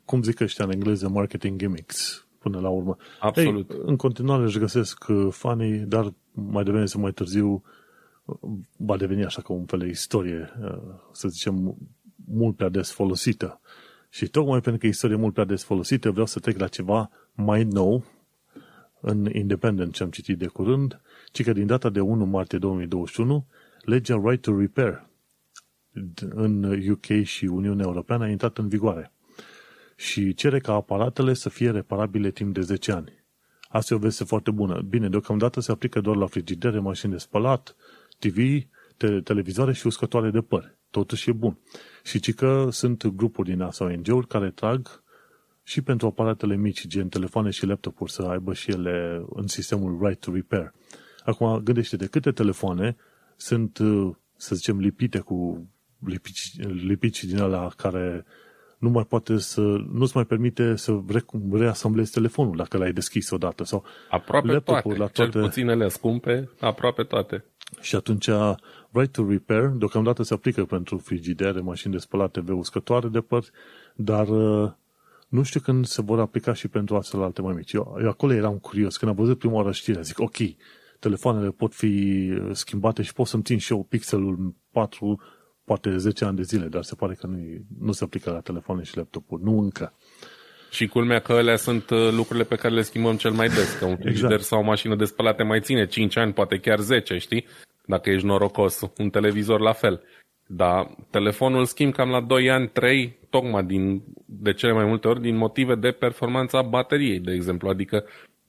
Cum zic ăștia în engleză, marketing gimmicks, până la urmă. Absolut. Ei, în continuare își găsesc uh, fanii, dar mai devreme sau mai târziu uh, va deveni așa ca un fel de istorie, uh, să zicem, mult prea des folosită. Și tocmai pentru că istoria mult prea des folosită, vreau să trec la ceva mai nou, în Independent ce am citit de curând, ci că din data de 1 martie 2021, legea Right to Repair în UK și Uniunea Europeană a intrat în vigoare și cere ca aparatele să fie reparabile timp de 10 ani. Asta e o veste foarte bună. Bine, deocamdată se aplică doar la frigidere, mașini de spălat, TV, te- televizoare și uscătoare de păr. Totuși e bun. Și ci că sunt grupuri din asta ONG-uri care trag și pentru aparatele mici, gen telefoane și laptopuri, să aibă și ele în sistemul Right to Repair. Acum, gândește-te câte telefoane sunt, să zicem, lipite cu lipici, lipici din ala care nu mai poate să, nu-ți mai permite să reasamblezi telefonul dacă l-ai deschis odată. Sau aproape toate, la toate, cel puținele scumpe, aproape toate. Și atunci Right to Repair deocamdată se aplică pentru frigidere, mașini de spălat, TV, uscătoare de păr, dar uh, nu știu când se vor aplica și pentru alte mai mici. Eu, eu acolo eram curios. Când am văzut prima oară știrea, zic, ok, telefoanele pot fi uh, schimbate și pot să-mi țin și eu pixelul 4, poate 10 ani de zile, dar se pare că nu, nu se aplică la telefoane și laptopuri. Nu încă. Și culmea că alea sunt uh, lucrurile pe care le schimbăm cel mai des, că un frigider exact. sau o mașină de spălat te mai ține 5 ani, poate chiar 10, știi? Dacă ești norocos, un televizor la fel. Da, telefonul schimb cam la 2 ani, 3, tocmai din, de cele mai multe ori din motive de performanța bateriei, de exemplu. Adică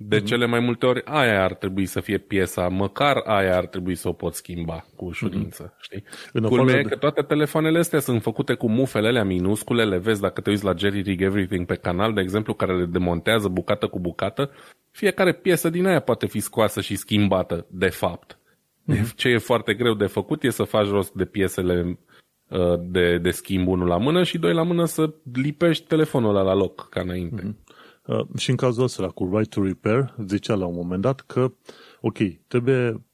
de mm-hmm. cele mai multe ori aia ar trebui să fie piesa, măcar aia ar trebui să o pot schimba cu ușurință, mm-hmm. știi? În Culmea e că toate telefoanele astea sunt făcute cu mufele alea minuscule, le vezi dacă te uiți la Jerry Rig Everything pe canal, de exemplu, care le demontează bucată cu bucată, fiecare piesă din aia poate fi scoasă și schimbată, de fapt. Mm-hmm. Ce e foarte greu de făcut e să faci rost de piesele uh, de, de schimb unul la mână și doi la mână să lipești telefonul ăla la loc, ca înainte. Mm-hmm. Uh, și în cazul ăsta, cu Right to Repair, zicea la un moment dat că, ok, trebuie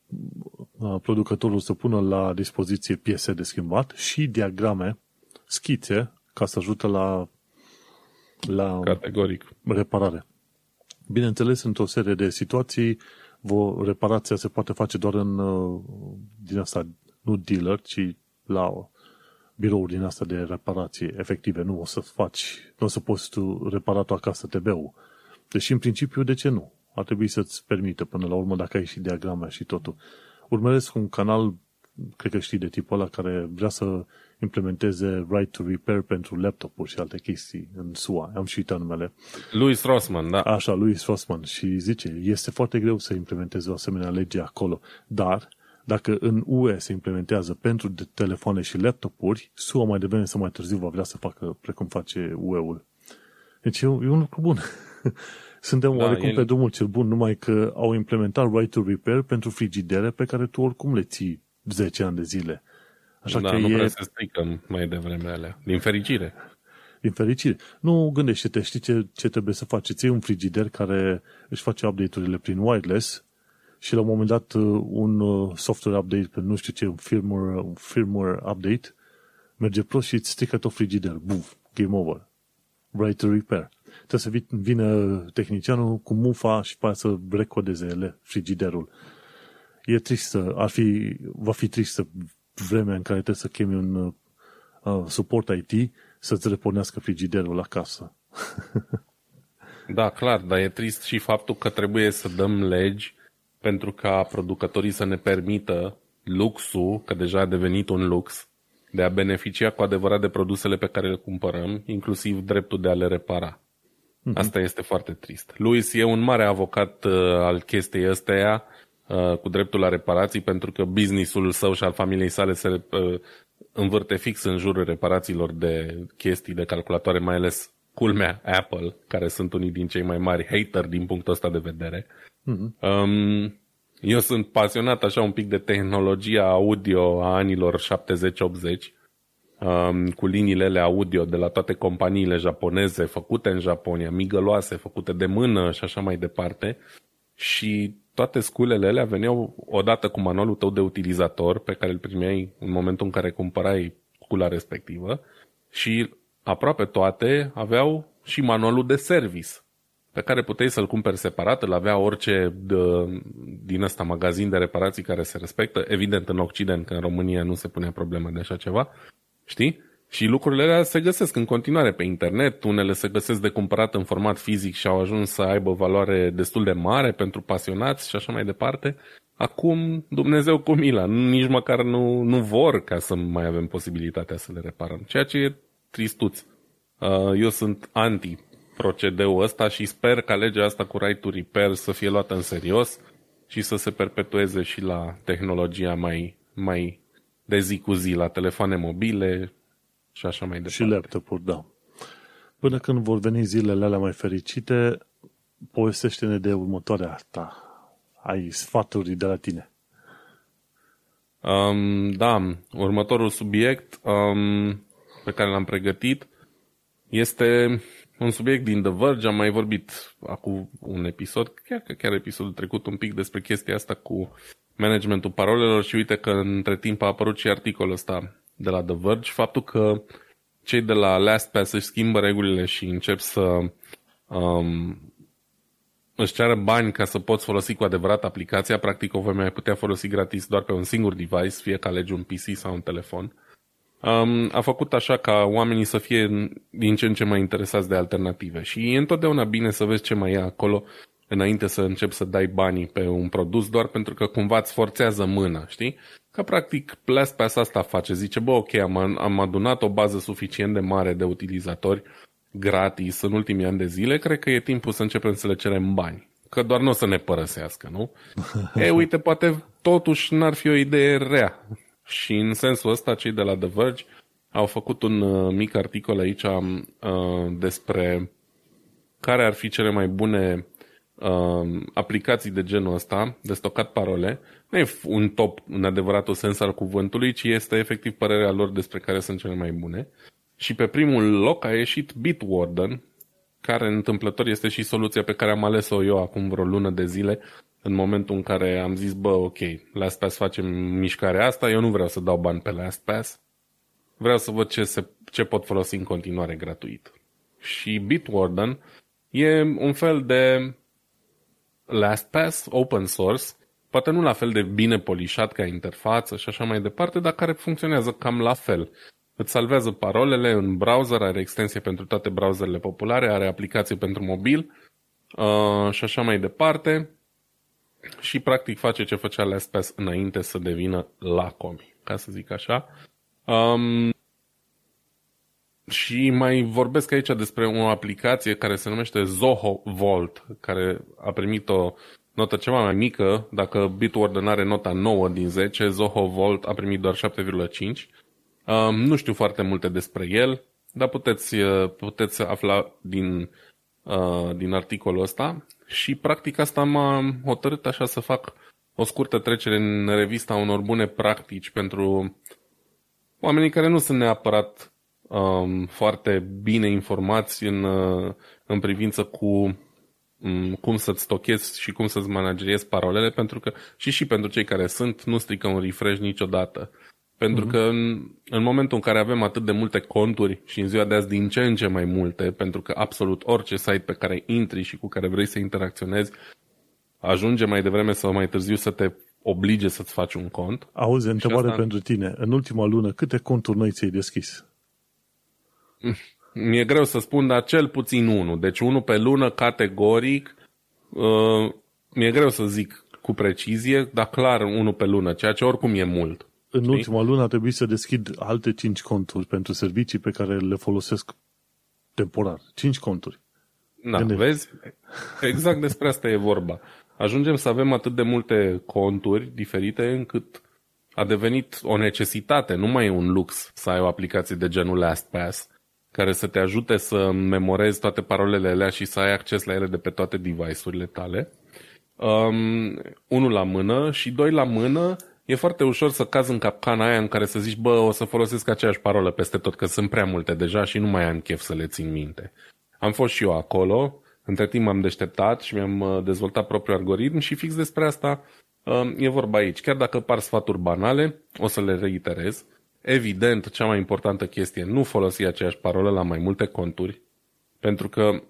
uh, producătorul să pună la dispoziție piese de schimbat și diagrame, schițe, ca să ajute la, la Categoric. reparare. Bineînțeles, într-o serie de situații, reparația se poate face doar în, uh, din asta, nu dealer, ci la birouri din asta de reparație efective. Nu o să faci, nu o să poți tu repara tu acasă TV-ul. Deși în principiu, de ce nu? Ar trebui să-ți permită până la urmă dacă ai și diagrame și totul. Urmăresc un canal, cred că știi de tipul ăla, care vrea să implementeze right to repair pentru laptopuri și alte chestii în SUA. Am și uitat numele. Louis Rossman, da. Așa, Louis Rossman. Și zice, este foarte greu să implementeze o asemenea lege acolo, dar dacă în UE se implementează pentru telefoane și laptopuri, SUA mai devreme sau mai târziu va vrea să facă precum face UE-ul. Deci e un, e un lucru bun. Suntem da, oarecum el... pe drumul cel bun, numai că au implementat Right to Repair pentru frigidere pe care tu oricum le ții 10 ani de zile. Așa da, că nu e... prea se strică mai devreme alea. Din fericire. Din fericire. Nu gândește-te, știi ce, ce trebuie să faci? Ții un frigider care își face update-urile prin wireless și la un moment dat uh, un uh, software update pe nu știu ce, un firmware, un firmware update merge prost și îți strică tot frigider. Buf, game over. Right to repair. Trebuie să vină tehnicianul cu mufa și pe să recodeze ele, frigiderul. E trist să, ar fi, va fi trist să vremea în care trebuie să chemi un uh, uh suport IT să-ți repornească frigiderul la casă. da, clar, dar e trist și faptul că trebuie să dăm legi pentru ca producătorii să ne permită luxul, că deja a devenit un lux, de a beneficia cu adevărat de produsele pe care le cumpărăm, inclusiv dreptul de a le repara. Mm-hmm. Asta este foarte trist. Luis e un mare avocat uh, al chestiei ăsteia uh, cu dreptul la reparații pentru că businessul său și al familiei sale se uh, învârte fix în jurul reparațiilor de chestii de calculatoare, mai ales culmea Apple, care sunt unii din cei mai mari hater din punctul ăsta de vedere. Mm-hmm. Um, eu sunt pasionat așa un pic de tehnologia audio a anilor 70-80, um, cu liniile audio de la toate companiile japoneze, făcute în Japonia, migăloase, făcute de mână și așa mai departe. Și toate sculele alea veneau odată cu manualul tău de utilizator pe care îl primeai în momentul în care cumpărai scula respectivă și aproape toate aveau și manualul de service pe care puteai să-l cumperi separat, îl avea orice de, din ăsta magazin de reparații care se respectă, evident în Occident, că în România nu se punea problema de așa ceva, știi? Și lucrurile alea se găsesc în continuare pe internet, unele se găsesc de cumpărat în format fizic și au ajuns să aibă valoare destul de mare pentru pasionați și așa mai departe. Acum, Dumnezeu cu mila, nici măcar nu, nu vor ca să mai avem posibilitatea să le reparăm, ceea ce e tristuț. Uh, eu sunt anti procedeul ăsta și sper ca legea asta cu right to repair să fie luată în serios și să se perpetueze și la tehnologia mai, mai de zi cu zi, la telefoane mobile și așa mai departe. Și laptopuri, da. Până când vor veni zilele alea mai fericite, povestește-ne de următoarea asta. Ai sfaturi de la tine. Um, da, următorul subiect um, pe care l-am pregătit este un subiect din The Verge, am mai vorbit acum un episod, chiar că chiar episodul trecut un pic despre chestia asta cu managementul parolelor și uite că între timp a apărut și articolul ăsta de la The Verge, faptul că cei de la LastPass își schimbă regulile și încep să um, își ceară bani ca să poți folosi cu adevărat aplicația, practic o vei mai putea folosi gratis doar pe un singur device, fie că alegi un PC sau un telefon um, a făcut așa ca oamenii să fie din ce în ce mai interesați de alternative. Și e întotdeauna bine să vezi ce mai e acolo înainte să începi să dai banii pe un produs doar pentru că cumva îți forțează mâna, știi? Că practic LastPass asta face, zice, bă, ok, am, am adunat o bază suficient de mare de utilizatori gratis în ultimii ani de zile, cred că e timpul să începem să le cerem bani. Că doar nu o să ne părăsească, nu? e, uite, poate totuși n-ar fi o idee rea și în sensul ăsta, cei de la The Verge au făcut un uh, mic articol aici uh, despre care ar fi cele mai bune uh, aplicații de genul ăsta, de stocat parole. Nu e un top în adevăratul sens al cuvântului, ci este efectiv părerea lor despre care sunt cele mai bune. Și pe primul loc a ieșit Bitwarden, care întâmplător este și soluția pe care am ales-o eu acum vreo lună de zile în momentul în care am zis, bă, ok, LastPass facem mișcarea asta, eu nu vreau să dau bani pe LastPass, vreau să văd ce, se, ce pot folosi în continuare gratuit. Și Bitwarden e un fel de LastPass open source, poate nu la fel de bine polișat ca interfață și așa mai departe, dar care funcționează cam la fel. Îți salvează parolele în browser, are extensie pentru toate browserele populare, are aplicație pentru mobil uh, și așa mai departe și practic face ce făcea LastPass înainte să devină Lacomi, ca să zic așa. Um, și mai vorbesc aici despre o aplicație care se numește Zoho Vault, care a primit o notă ceva mai mică. Dacă Bitwarden are nota 9 din 10, Zoho Vault a primit doar 7,5. Um, nu știu foarte multe despre el, dar puteți, puteți afla din, uh, din articolul ăsta. Și practic asta m-a hotărât așa să fac o scurtă trecere în revista unor bune practici pentru oamenii care nu sunt neapărat um, foarte bine informați în, uh, în privință cu um, cum să-ți stochezi și cum să-ți manageriezi parolele, pentru că și și pentru cei care sunt, nu strică un refresh niciodată. Pentru uh-huh. că în, în momentul în care avem atât de multe conturi și în ziua de azi din ce în ce mai multe, pentru că absolut orice site pe care intri și cu care vrei să interacționezi ajunge mai devreme sau mai târziu să te oblige să-ți faci un cont. Auzi, întrebare asta... pentru tine. În ultima lună, câte conturi noi ți-ai deschis? Mi-e greu să spun, dar cel puțin unul. Deci unul pe lună, categoric. Uh, mi-e greu să zic cu precizie, dar clar unul pe lună, ceea ce oricum e mult. În știi? ultima lună a trebuit să deschid alte 5 conturi pentru servicii pe care le folosesc temporar. 5 conturi. Na, Gândește. vezi? Exact despre asta e vorba. Ajungem să avem atât de multe conturi diferite încât a devenit o necesitate, nu mai e un lux să ai o aplicație de genul LastPass care să te ajute să memorezi toate parolele alea și să ai acces la ele de pe toate device-urile tale. Um, unul la mână și doi la mână e foarte ușor să cazi în capcana aia în care să zici, bă, o să folosesc aceeași parolă peste tot, că sunt prea multe deja și nu mai am chef să le țin minte. Am fost și eu acolo, între timp m-am deșteptat și mi-am uh, dezvoltat propriul algoritm și fix despre asta um, e vorba aici. Chiar dacă par sfaturi banale, o să le reiterez. Evident, cea mai importantă chestie, nu folosi aceeași parolă la mai multe conturi, pentru că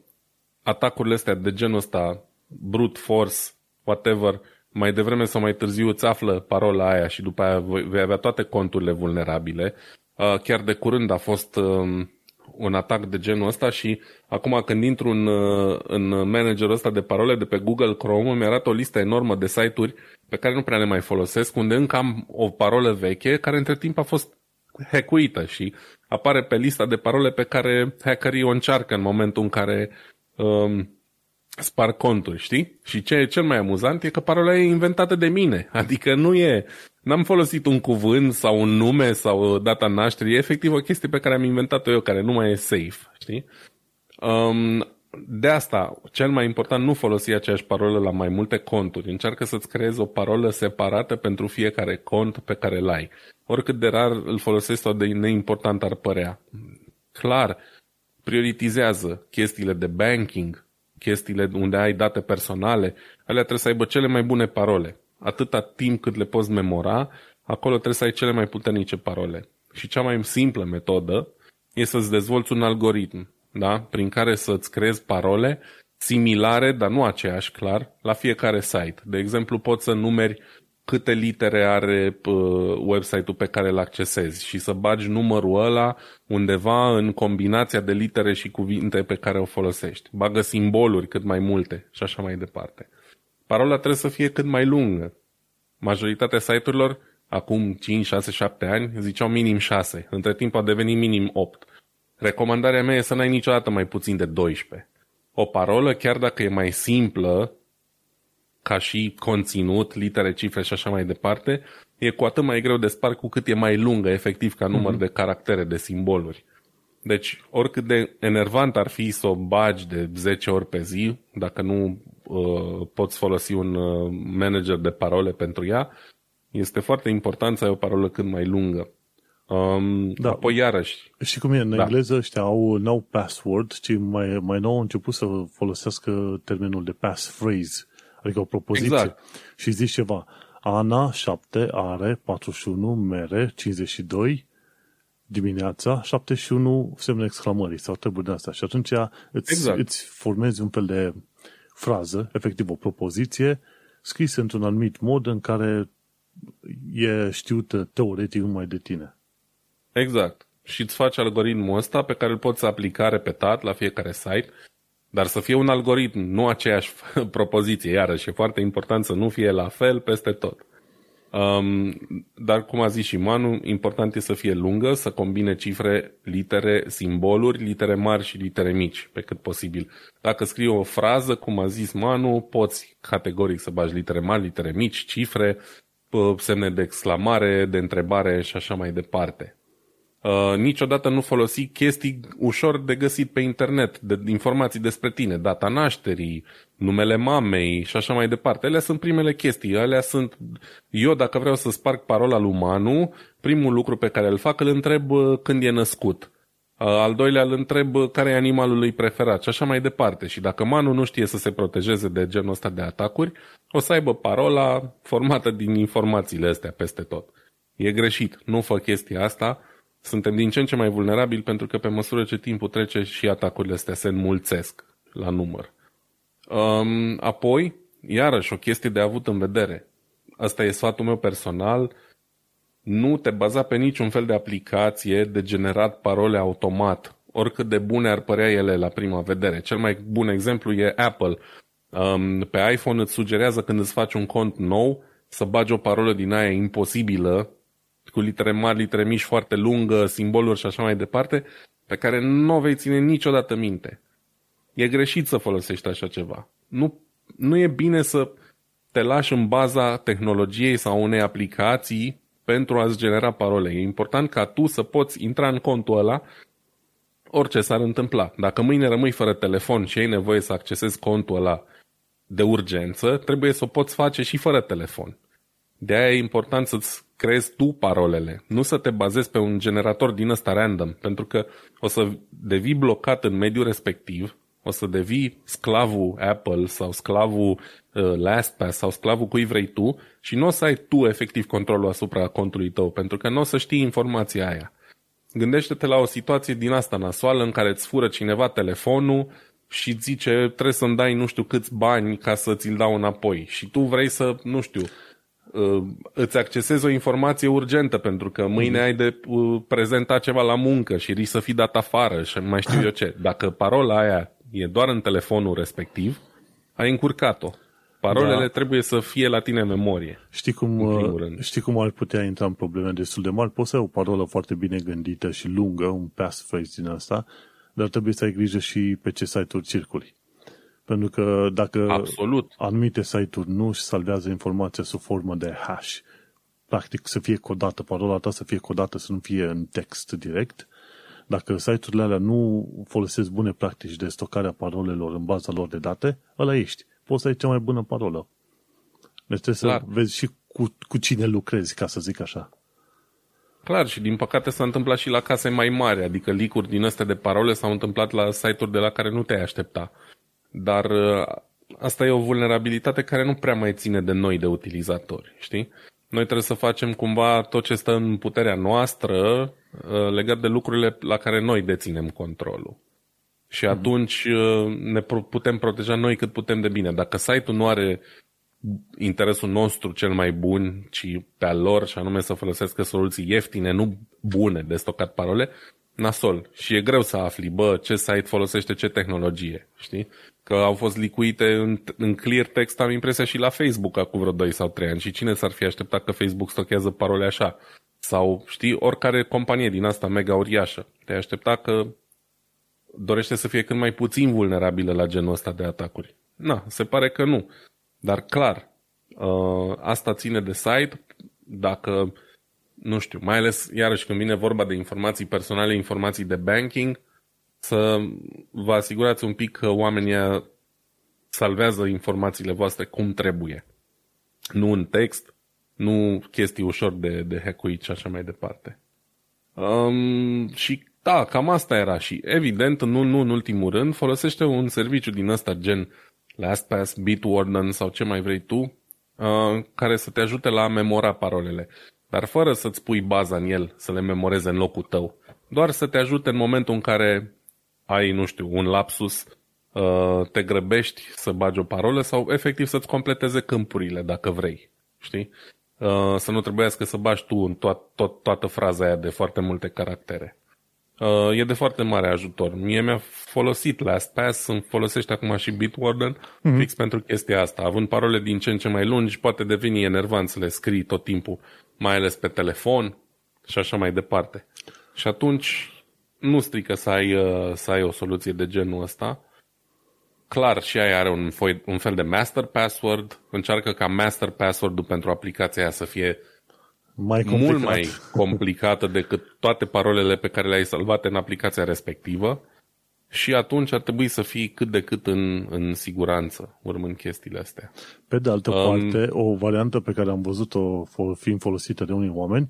atacurile astea de genul ăsta, brute force, whatever, mai devreme sau mai târziu îți află parola aia și după aia vei avea toate conturile vulnerabile. Uh, chiar de curând a fost um, un atac de genul ăsta și acum când intru în, uh, în managerul ăsta de parole de pe Google Chrome mi arată o listă enormă de site-uri pe care nu prea le mai folosesc, unde încă am o parolă veche care între timp a fost hackuită și apare pe lista de parole pe care hackerii o încearcă în momentul în care um, spar conturi, știi? Și ce e cel mai amuzant e că parola e inventată de mine. Adică nu e... N-am folosit un cuvânt sau un nume sau data nașterii. E efectiv o chestie pe care am inventat-o eu, care nu mai e safe, știi? Um, de asta, cel mai important, nu folosi aceeași parolă la mai multe conturi. Încearcă să-ți creezi o parolă separată pentru fiecare cont pe care îl ai. Oricât de rar îl folosești sau de neimportant ar părea. Clar, prioritizează chestiile de banking, chestiile unde ai date personale, alea trebuie să aibă cele mai bune parole. Atâta timp cât le poți memora, acolo trebuie să ai cele mai puternice parole. Și cea mai simplă metodă e să-ți dezvolți un algoritm, da? prin care să-ți creezi parole similare, dar nu aceeași, clar, la fiecare site. De exemplu, poți să numeri câte litere are website-ul pe care îl accesezi și să bagi numărul ăla undeva în combinația de litere și cuvinte pe care o folosești. Bagă simboluri cât mai multe și așa mai departe. Parola trebuie să fie cât mai lungă. Majoritatea site-urilor, acum 5, 6, 7 ani, ziceau minim 6. Între timp a devenit minim 8. Recomandarea mea e să n-ai niciodată mai puțin de 12. O parolă, chiar dacă e mai simplă, ca și conținut, litere, cifre și așa mai departe, e cu atât mai greu de spart cu cât e mai lungă, efectiv, ca număr mm-hmm. de caractere, de simboluri. Deci, oricât de enervant ar fi să o bagi de 10 ori pe zi, dacă nu uh, poți folosi un uh, manager de parole pentru ea, este foarte important să ai o parolă cât mai lungă. Um, da. Apoi iarăși. Și cum e, în da. engleză ăștia au no password, ci mai, mai nou au început să folosească termenul de passphrase adică o propoziție, exact. și zici ceva. Ana 7 are 41 mere 52 dimineața 71 semne exclamării sau treburi de asta. Și atunci îți, exact. îți formezi un fel de frază, efectiv o propoziție, scrisă într-un anumit mod în care e știută teoretic numai de tine. Exact. Și îți faci algoritmul ăsta pe care îl poți aplica repetat la fiecare site dar să fie un algoritm, nu aceeași propoziție. Iarăși, e foarte important să nu fie la fel peste tot. Um, dar, cum a zis și Manu, important e să fie lungă, să combine cifre, litere, simboluri, litere mari și litere mici, pe cât posibil. Dacă scrii o frază, cum a zis Manu, poți categoric să bagi litere mari, litere mici, cifre, semne de exclamare, de întrebare și așa mai departe. Uh, niciodată nu folosi chestii ușor de găsit pe internet, de informații despre tine, data nașterii, numele mamei și așa mai departe. Ele sunt primele chestii, alea sunt... Eu dacă vreau să sparg parola lui Manu, primul lucru pe care îl fac îl întreb uh, când e născut. Uh, al doilea îl întreb uh, care e animalul lui preferat și așa mai departe. Și dacă Manu nu știe să se protejeze de genul ăsta de atacuri, o să aibă parola formată din informațiile astea peste tot. E greșit, nu fă chestia asta, suntem din ce în ce mai vulnerabili pentru că pe măsură ce timpul trece și atacurile astea se înmulțesc la număr. Um, apoi, iarăși, o chestie de avut în vedere. Asta e sfatul meu personal. Nu te baza pe niciun fel de aplicație de generat parole automat, oricât de bune ar părea ele la prima vedere. Cel mai bun exemplu e Apple. Um, pe iPhone îți sugerează când îți faci un cont nou să bagi o parolă din aia imposibilă, cu litere mari, litere mici, foarte lungă, simboluri și așa mai departe, pe care nu o vei ține niciodată minte. E greșit să folosești așa ceva. Nu, nu e bine să te lași în baza tehnologiei sau unei aplicații pentru a-ți genera parole. E important ca tu să poți intra în contul ăla orice s-ar întâmpla. Dacă mâine rămâi fără telefon și ai nevoie să accesezi contul ăla de urgență, trebuie să o poți face și fără telefon. De aia e important să-ți creezi tu parolele, nu să te bazezi pe un generator din ăsta random, pentru că o să devii blocat în mediul respectiv, o să devii sclavul Apple sau sclavul uh, LastPass sau sclavul cui vrei tu și nu o să ai tu efectiv controlul asupra contului tău, pentru că nu o să știi informația aia. Gândește-te la o situație din asta nasoală în care îți fură cineva telefonul și zice trebuie să-mi dai nu știu câți bani ca să ți-l dau înapoi și tu vrei să, nu știu, uh, îți accesezi o informație urgentă pentru că mâine ai de uh, prezenta ceva la muncă și risc să fii dat afară și mai știu eu ce. Dacă parola aia e doar în telefonul respectiv, ai încurcat-o. Parolele da. trebuie să fie la tine în memorie. Știi cum, uh, știi cum ar putea intra în probleme destul de mari? Poți să ai o parolă foarte bine gândită și lungă, un passphrase din asta, dar trebuie să ai grijă și pe ce site-uri circuli. Pentru că dacă Absolut. anumite site-uri nu își salvează informația sub formă de hash, practic să fie codată, parola ta să fie codată, să nu fie în text direct, dacă site-urile alea nu folosesc bune practici de stocare a parolelor în baza lor de date, ăla ești. Poți să ai cea mai bună parolă. Deci trebuie Clar. să vezi și cu, cu cine lucrezi, ca să zic așa. Clar, și din păcate s-a întâmplat și la case mai mari, adică licuri din astea de parole s-au întâmplat la site-uri de la care nu te-ai aștepta. Dar uh, asta e o vulnerabilitate care nu prea mai ține de noi, de utilizatori, știi? Noi trebuie să facem cumva tot ce stă în puterea noastră uh, legat de lucrurile la care noi deținem controlul. Și mhm. atunci uh, ne putem proteja noi cât putem de bine. Dacă site-ul nu are interesul nostru cel mai bun, ci pe al lor, și anume să folosească soluții ieftine, nu bune de stocat parole, nasol. Și e greu să afli, bă, ce site folosește ce tehnologie, știi? Că au fost licuite în, în clear text, am impresia și la Facebook acum vreo 2 sau 3 ani. Și cine s-ar fi așteptat că Facebook stochează parole așa? Sau, știi, oricare companie din asta mega uriașă. Te aștepta că dorește să fie cât mai puțin vulnerabilă la genul ăsta de atacuri. Na, se pare că nu. Dar clar, uh, asta ține de site dacă, nu știu, mai ales iarăși când vine vorba de informații personale, informații de banking, să vă asigurați un pic că oamenii salvează informațiile voastre cum trebuie. Nu în text, nu chestii ușor de, de hackuit și așa mai departe. Um, și da, cam asta era și evident, nu, nu în ultimul rând, folosește un serviciu din ăsta gen LastPass, Bitwarden sau ce mai vrei tu, uh, care să te ajute la a memora parolele, dar fără să-ți pui baza în el, să le memoreze în locul tău. Doar să te ajute în momentul în care ai, nu știu, un lapsus, uh, te grăbești să bagi o parolă sau efectiv să-ți completeze câmpurile dacă vrei. Știi? Uh, să nu trebuiască să bagi tu în to- to- toată fraza aia de foarte multe caractere. Uh, e de foarte mare ajutor. Mie mi-a folosit LastPass, îmi folosește acum și Bitwarden, mm-hmm. fix pentru chestia asta. Având parole din ce în ce mai lungi, poate deveni enervant să le scrii tot timpul, mai ales pe telefon și așa mai departe. Și atunci nu strică să ai, uh, să ai o soluție de genul ăsta. Clar, și aia are un, foi, un fel de master password. Încearcă ca master password-ul pentru aplicația aia să fie mai complicat. mult mai complicată decât toate parolele pe care le-ai salvate în aplicația respectivă și atunci ar trebui să fii cât de cât în, în siguranță urmând chestiile astea. Pe de altă um, parte, o variantă pe care am văzut-o fiind folosită de unii oameni,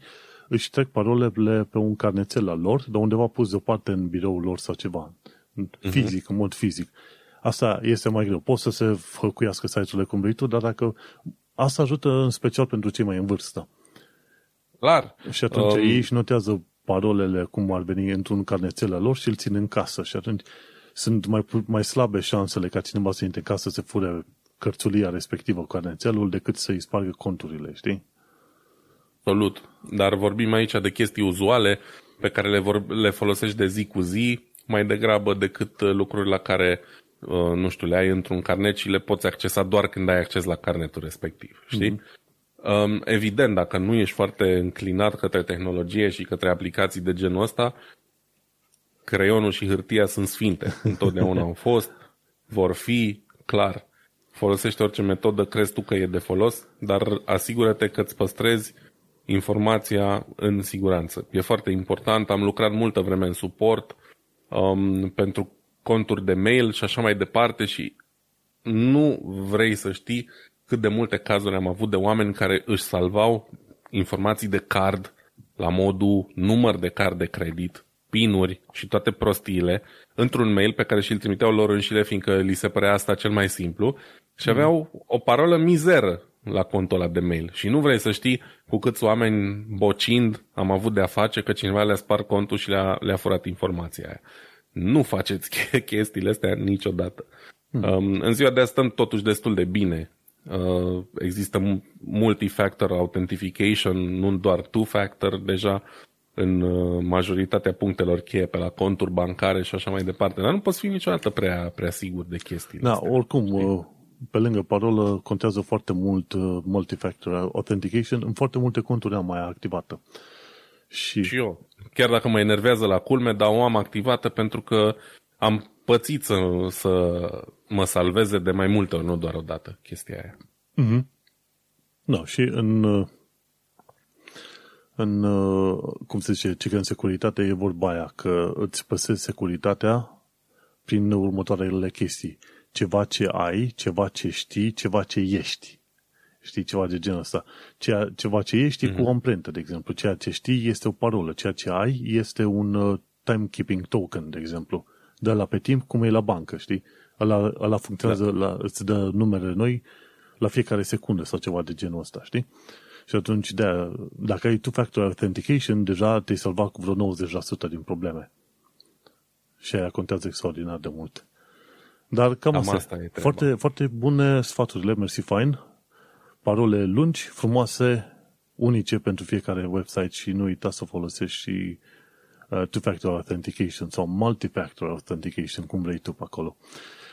își trec parolele pe un carnețel al lor, de undeva pus deoparte în biroul lor sau ceva, mhm. fizic, uh-huh. în mod fizic. Asta este mai greu. Poți să se făcuiască site-urile cum vrei tu, dar dacă asta ajută în special pentru cei mai în vârstă. Clar. Și atunci um, ei își notează parolele cum ar veni într-un carnețel al lor și îl țin în casă și atunci sunt mai, mai slabe șansele ca cineva să intre în casă să fure cărțulia respectivă, carnețelul, decât să-i spargă conturile, știi? Absolut. Dar vorbim aici de chestii uzuale pe care le, vor, le folosești de zi cu zi, mai degrabă decât lucruri la care uh, nu știu, le ai într-un carnet și le poți accesa doar când ai acces la carnetul respectiv, știi? Mm-hmm. Evident, dacă nu ești foarte înclinat către tehnologie și către aplicații de genul ăsta, creionul și hârtia sunt sfinte. Întotdeauna au fost, vor fi, clar. Folosește orice metodă crezi tu că e de folos, dar asigură-te că îți păstrezi informația în siguranță. E foarte important. Am lucrat multă vreme în suport um, pentru conturi de mail și așa mai departe și nu vrei să știi cât de multe cazuri am avut de oameni care își salvau informații de card la modul număr de card de credit, pinuri și toate prostiile într-un mail pe care și-l trimiteau lor înșile fiindcă li se părea asta cel mai simplu și aveau o parolă mizeră la contul ăla de mail. Și nu vrei să știi cu câți oameni bocind am avut de a face că cineva le-a spart contul și le-a, le-a furat informația aia. Nu faceți chestiile astea niciodată. Hmm. Um, în ziua de azi stăm totuși destul de bine. Uh, există multi-factor authentication, nu doar two-factor deja în uh, majoritatea punctelor cheie pe la conturi bancare și așa mai departe. Dar nu poți fi niciodată prea, prea sigur de chestiile Da, astea. oricum, știi? Pe lângă parolă, contează foarte mult uh, multifactor authentication. În foarte multe conturi am mai activată. Și... și eu. Chiar dacă mă enervează la culme, dar o am activată pentru că am pățit să, să mă salveze de mai multe ori, nu doar o dată, chestia aia. Mm-hmm. Da, și în, în cum se zice, ce în securitate e vorba aia, că îți păsezi securitatea prin următoarele chestii ceva ce ai, ceva ce știi, ceva ce ești. Știi, ceva de genul ăsta. Ceea, ceva ce ești mm-hmm. cu o mhm. amprentă, de exemplu. Ceea ce știi este o parolă. Ceea ce ai este un uh, timekeeping token, de exemplu. De la pe timp, cum e la bancă, știi? Ăla, ăla funcționează, da. la, îți dă numere noi la fiecare secundă sau ceva de genul ăsta, știi? Și atunci, de dacă ai two-factor authentication, deja te-ai salvat cu vreo 90% din probleme. Și aia contează extraordinar de mult. Dar cam, cam asta, asta e foarte, foarte bune sfaturile, mersi fine. Parole lungi, frumoase, unice pentru fiecare website și nu uita să folosești și uh, two-factor authentication sau multi-factor authentication, cum vrei tu pe acolo.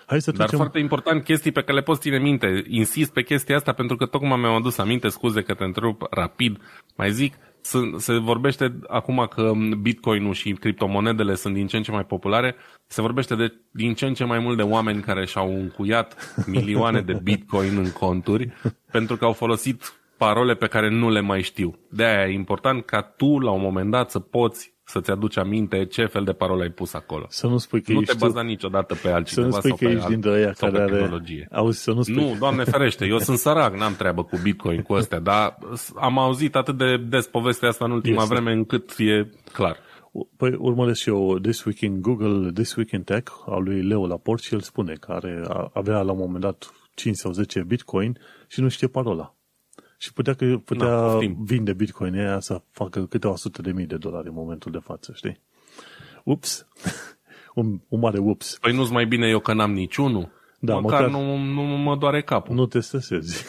Hai să Dar foarte important, chestii pe care le poți ține minte. Insist pe chestia asta pentru că tocmai mi-am adus aminte, scuze că te întrerup rapid. Mai zic, se vorbește acum că Bitcoin-ul și criptomonedele sunt din ce în ce mai populare, se vorbește de din ce în ce mai mult de oameni care și-au încuiat milioane de Bitcoin în conturi pentru că au folosit parole pe care nu le mai știu. De aia e important ca tu, la un moment dat, să poți să-ți aduci aminte ce fel de parole ai pus acolo. Să nu spui că nu ești te baza tu... niciodată pe altcineva să nu spui sau că ești dintre aia care are... tehnologie. Auzi, să nu, spui... nu, doamne ferește, eu sunt sărac, n-am treabă cu Bitcoin, cu astea, dar am auzit atât de des povestea asta în ultima este. vreme încât e clar. Păi urmăresc și eu This Week in Google, This Week in Tech al lui Leo Laport și el spune că are, avea la un moment dat 5 sau 10 Bitcoin și nu știe parola. Și putea, că, putea no, vinde Bitcoin aia să facă câteva sute de mii de dolari în momentul de față, știi? Ups! un, un mare ups. Păi nu-ți mai bine eu că n-am niciunul? Da, măcar, măcar nu, nu mă doare capul. Nu te stresezi.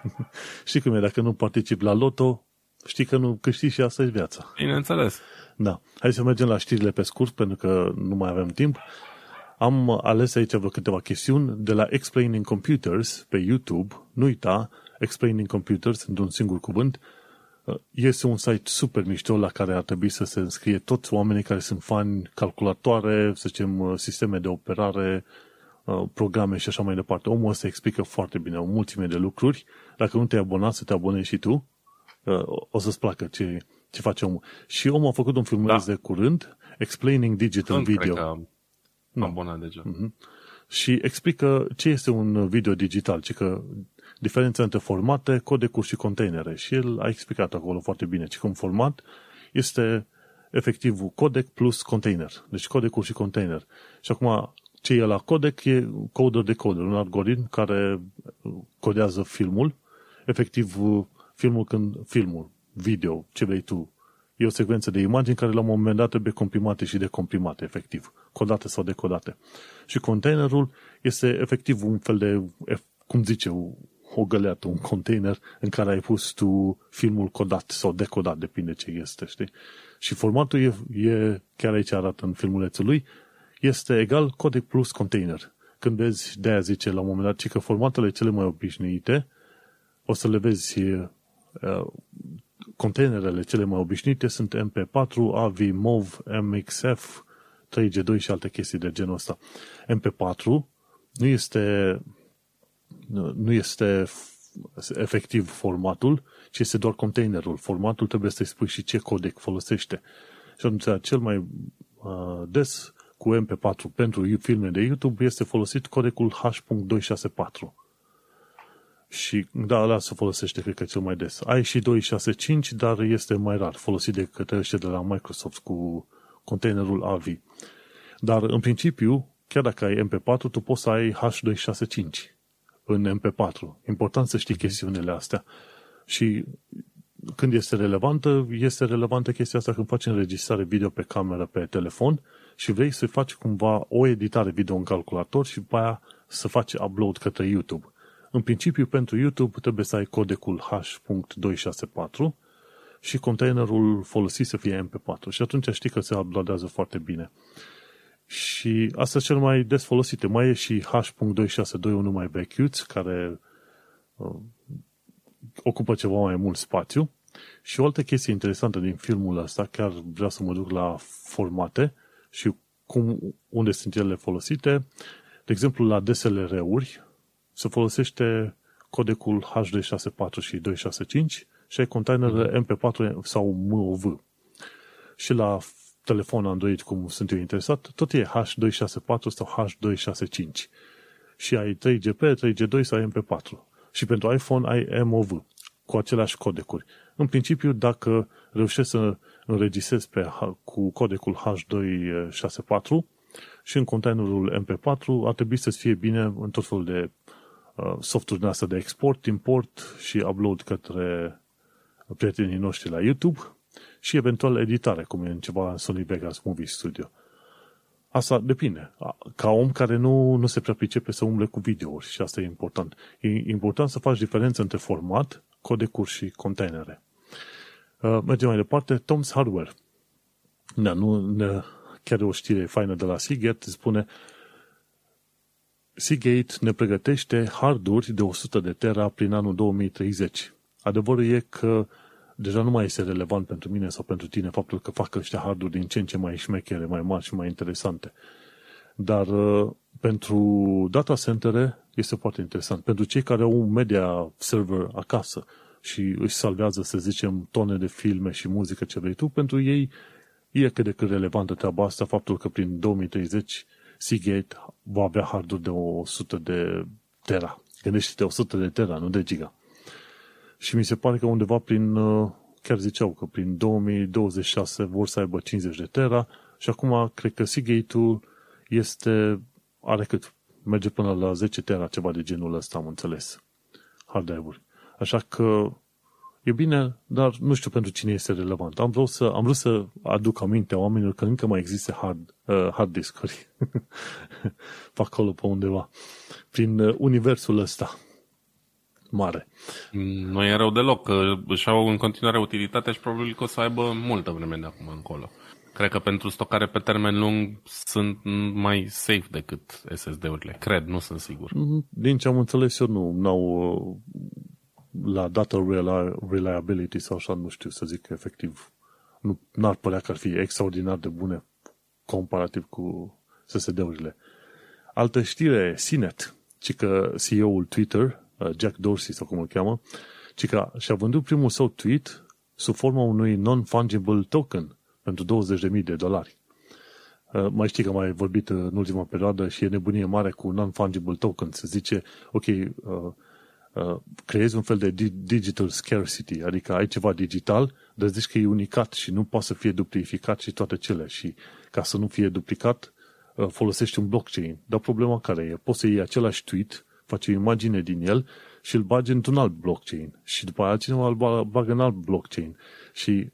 știi cum e, dacă nu participi la loto, știi că nu câștigi și asta e viața. Bineînțeles. Da. Hai să mergem la știrile pe scurt, pentru că nu mai avem timp. Am ales aici vreo câteva chestiuni de la Explaining Computers pe YouTube. Nu uita, Explaining Computers, într-un singur cuvânt, este un site super mișto la care ar trebui să se înscrie toți oamenii care sunt fani calculatoare, să zicem, sisteme de operare, programe și așa mai departe. Omul ăsta explică foarte bine o mulțime de lucruri. Dacă nu te-ai abonat, să te abonezi și tu. O să-ți placă ce, ce face omul. Și omul a făcut un filmuleț da. de curând, Explaining Digital Sunt, Video. Cred că am da. abonat deja. Mm-hmm. Și explică ce este un video digital, ci că diferența între formate, codecuri și containere. Și el a explicat acolo foarte bine ce un format este efectivul codec plus container. Deci codecuri și container. Și acum ce e la codec e coder de coder, un algoritm care codează filmul, efectiv filmul când filmul, video, ce vrei tu. E o secvență de imagini care la un moment dat trebuie comprimate și decomprimate, efectiv, codate sau decodate. Și containerul este efectiv un fel de, cum zice, o găleată, un container în care ai pus tu filmul codat sau decodat, depinde ce este, știi? Și formatul e, e chiar aici arată în filmulețul lui, este egal codec plus container. când vezi, de-aia zice la un moment dat, ci că formatele cele mai obișnuite, o să le vezi uh, containerele cele mai obișnuite sunt MP4, AV, MOV, MXF, 3G2 și alte chestii de genul ăsta. MP4 nu este nu este efectiv formatul, ci este doar containerul. Formatul trebuie să-i spui și ce codec folosește. Și atunci, cel mai uh, des cu MP4 pentru filme de YouTube este folosit codecul H.264. Și da, ăla se folosește, cred că cel mai des. Ai și 265, dar este mai rar, folosit de către ăștia de la Microsoft cu containerul AV. Dar, în principiu, chiar dacă ai MP4, tu poți să ai H265 în MP4. Important să știi chestiunile astea. Și când este relevantă, este relevantă chestia asta când faci înregistrare video pe cameră pe telefon și vrei să faci cumva o editare video în calculator și după aia să faci upload către YouTube. În principiu, pentru YouTube trebuie să ai codecul H.264 și containerul folosit să fie MP4 și atunci știi că se uploadează foarte bine. Și asta cel mai des folosite. Mai e și H.262 mai vechiuț, care uh, ocupă ceva mai mult spațiu. Și o altă chestie interesantă din filmul ăsta, chiar vreau să mă duc la formate și cum, unde sunt ele folosite. De exemplu, la DSLR-uri se folosește codecul H264 și 265 și ai containerele MP4 sau MOV. Și la telefon Android, cum sunt eu interesat, tot e H264 sau H265. Și ai 3GP, 3G2 sau MP4. Și pentru iPhone ai MOV cu aceleași codecuri. În principiu, dacă reușești să înregistrezi pe, cu codecul H264 și în containerul MP4, ar trebui să-ți fie bine în tot felul de uh, softuri astea de export, import și upload către prietenii noștri la YouTube și eventual editare, cum e în ceva Sony Vegas Movie Studio. Asta depinde. Ca om care nu, nu se prea pricepe să umble cu videouri și asta e important. E important să faci diferență între format, codecuri și containere. Uh, mergem mai departe. Tom's Hardware. Da, nu, ne, chiar o știre faină de la Seagate spune Seagate ne pregătește harduri de 100 de tera prin anul 2030. Adevărul e că deja nu mai este relevant pentru mine sau pentru tine faptul că fac ăștia harduri din ce în ce mai șmechere, mai mari și mai interesante. Dar uh, pentru data centere este foarte interesant. Pentru cei care au un media server acasă și își salvează, să zicem, tone de filme și muzică ce vrei tu, pentru ei e cât de cât relevantă treaba asta, faptul că prin 2030 Seagate va avea harduri de 100 de tera. Gândește-te 100 de tera, nu de giga. Și mi se pare că undeva prin, uh, chiar ziceau că prin 2026 vor să aibă 50 de tera și acum cred că Seagate-ul este, are cât? Merge până la 10 tera, ceva de genul ăsta, am înțeles. Hard drive-uri. Așa că e bine, dar nu știu pentru cine este relevant. Am vrut să, am vrut să aduc aminte oamenilor că încă mai există hard, uh, hard disk-uri pe acolo, pe undeva, prin uh, universul ăsta mare. Nu e rău deloc, că își au în continuare utilitatea și probabil că o să aibă multă vreme de acum încolo. Cred că pentru stocare pe termen lung sunt mai safe decât SSD-urile. Cred, nu sunt sigur. Mm-hmm. Din ce am înțeles eu, nu au la data reliability sau așa, nu știu să zic efectiv. Nu ar părea că ar fi extraordinar de bune comparativ cu SSD-urile. Altă știre, CNET, ci că CEO-ul Twitter, Uh, Jack Dorsey sau cum îl cheamă, ci că și-a vândut primul său tweet sub forma unui non-fungible token pentru 20.000 de dolari. Uh, mai știi că mai vorbit în ultima perioadă și e nebunie mare cu non-fungible token. Se zice, ok, uh, uh, creezi un fel de digital scarcity, adică ai ceva digital, dar zici că e unicat și nu poate să fie duplicat și toate cele. Și ca să nu fie duplicat, uh, folosești un blockchain. Dar problema care e? Poți să iei același tweet faci o imagine din el și îl bagi într-un alt blockchain. Și după aia cineva îl bagă în alt blockchain. Și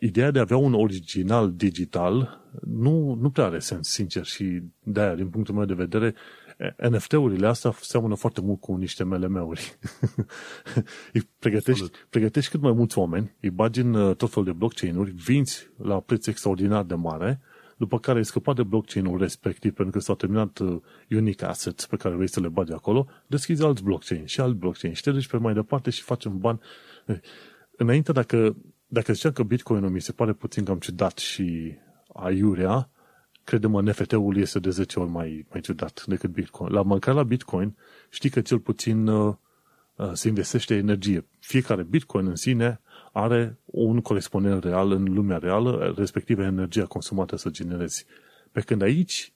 ideea de a avea un original digital nu, nu prea are sens, sincer. Și de-aia, din punctul meu de vedere, NFT-urile astea seamănă foarte mult cu niște MLM-uri. îi pregătești, pregătești cât mai mulți oameni, îi bagi în uh, tot felul de blockchain-uri, vinți la preț extraordinar de mare, după care ai scăpat de blockchain-ul respectiv pentru că s-au terminat uh, unique assets pe care vrei să le bagi acolo, deschizi alt blockchain și alt blockchain și te duci pe mai departe și faci un ban. Înainte, dacă, dacă ziceam că Bitcoin-ul mi se pare puțin cam ciudat și aiurea, credem NFT-ul este de 10 ori mai, mai ciudat decât Bitcoin. La măcar la Bitcoin știi că cel puțin uh, uh, se investește energie. Fiecare Bitcoin în sine are un corespondent real în lumea reală, respectiv energia consumată să generezi. Pe când aici,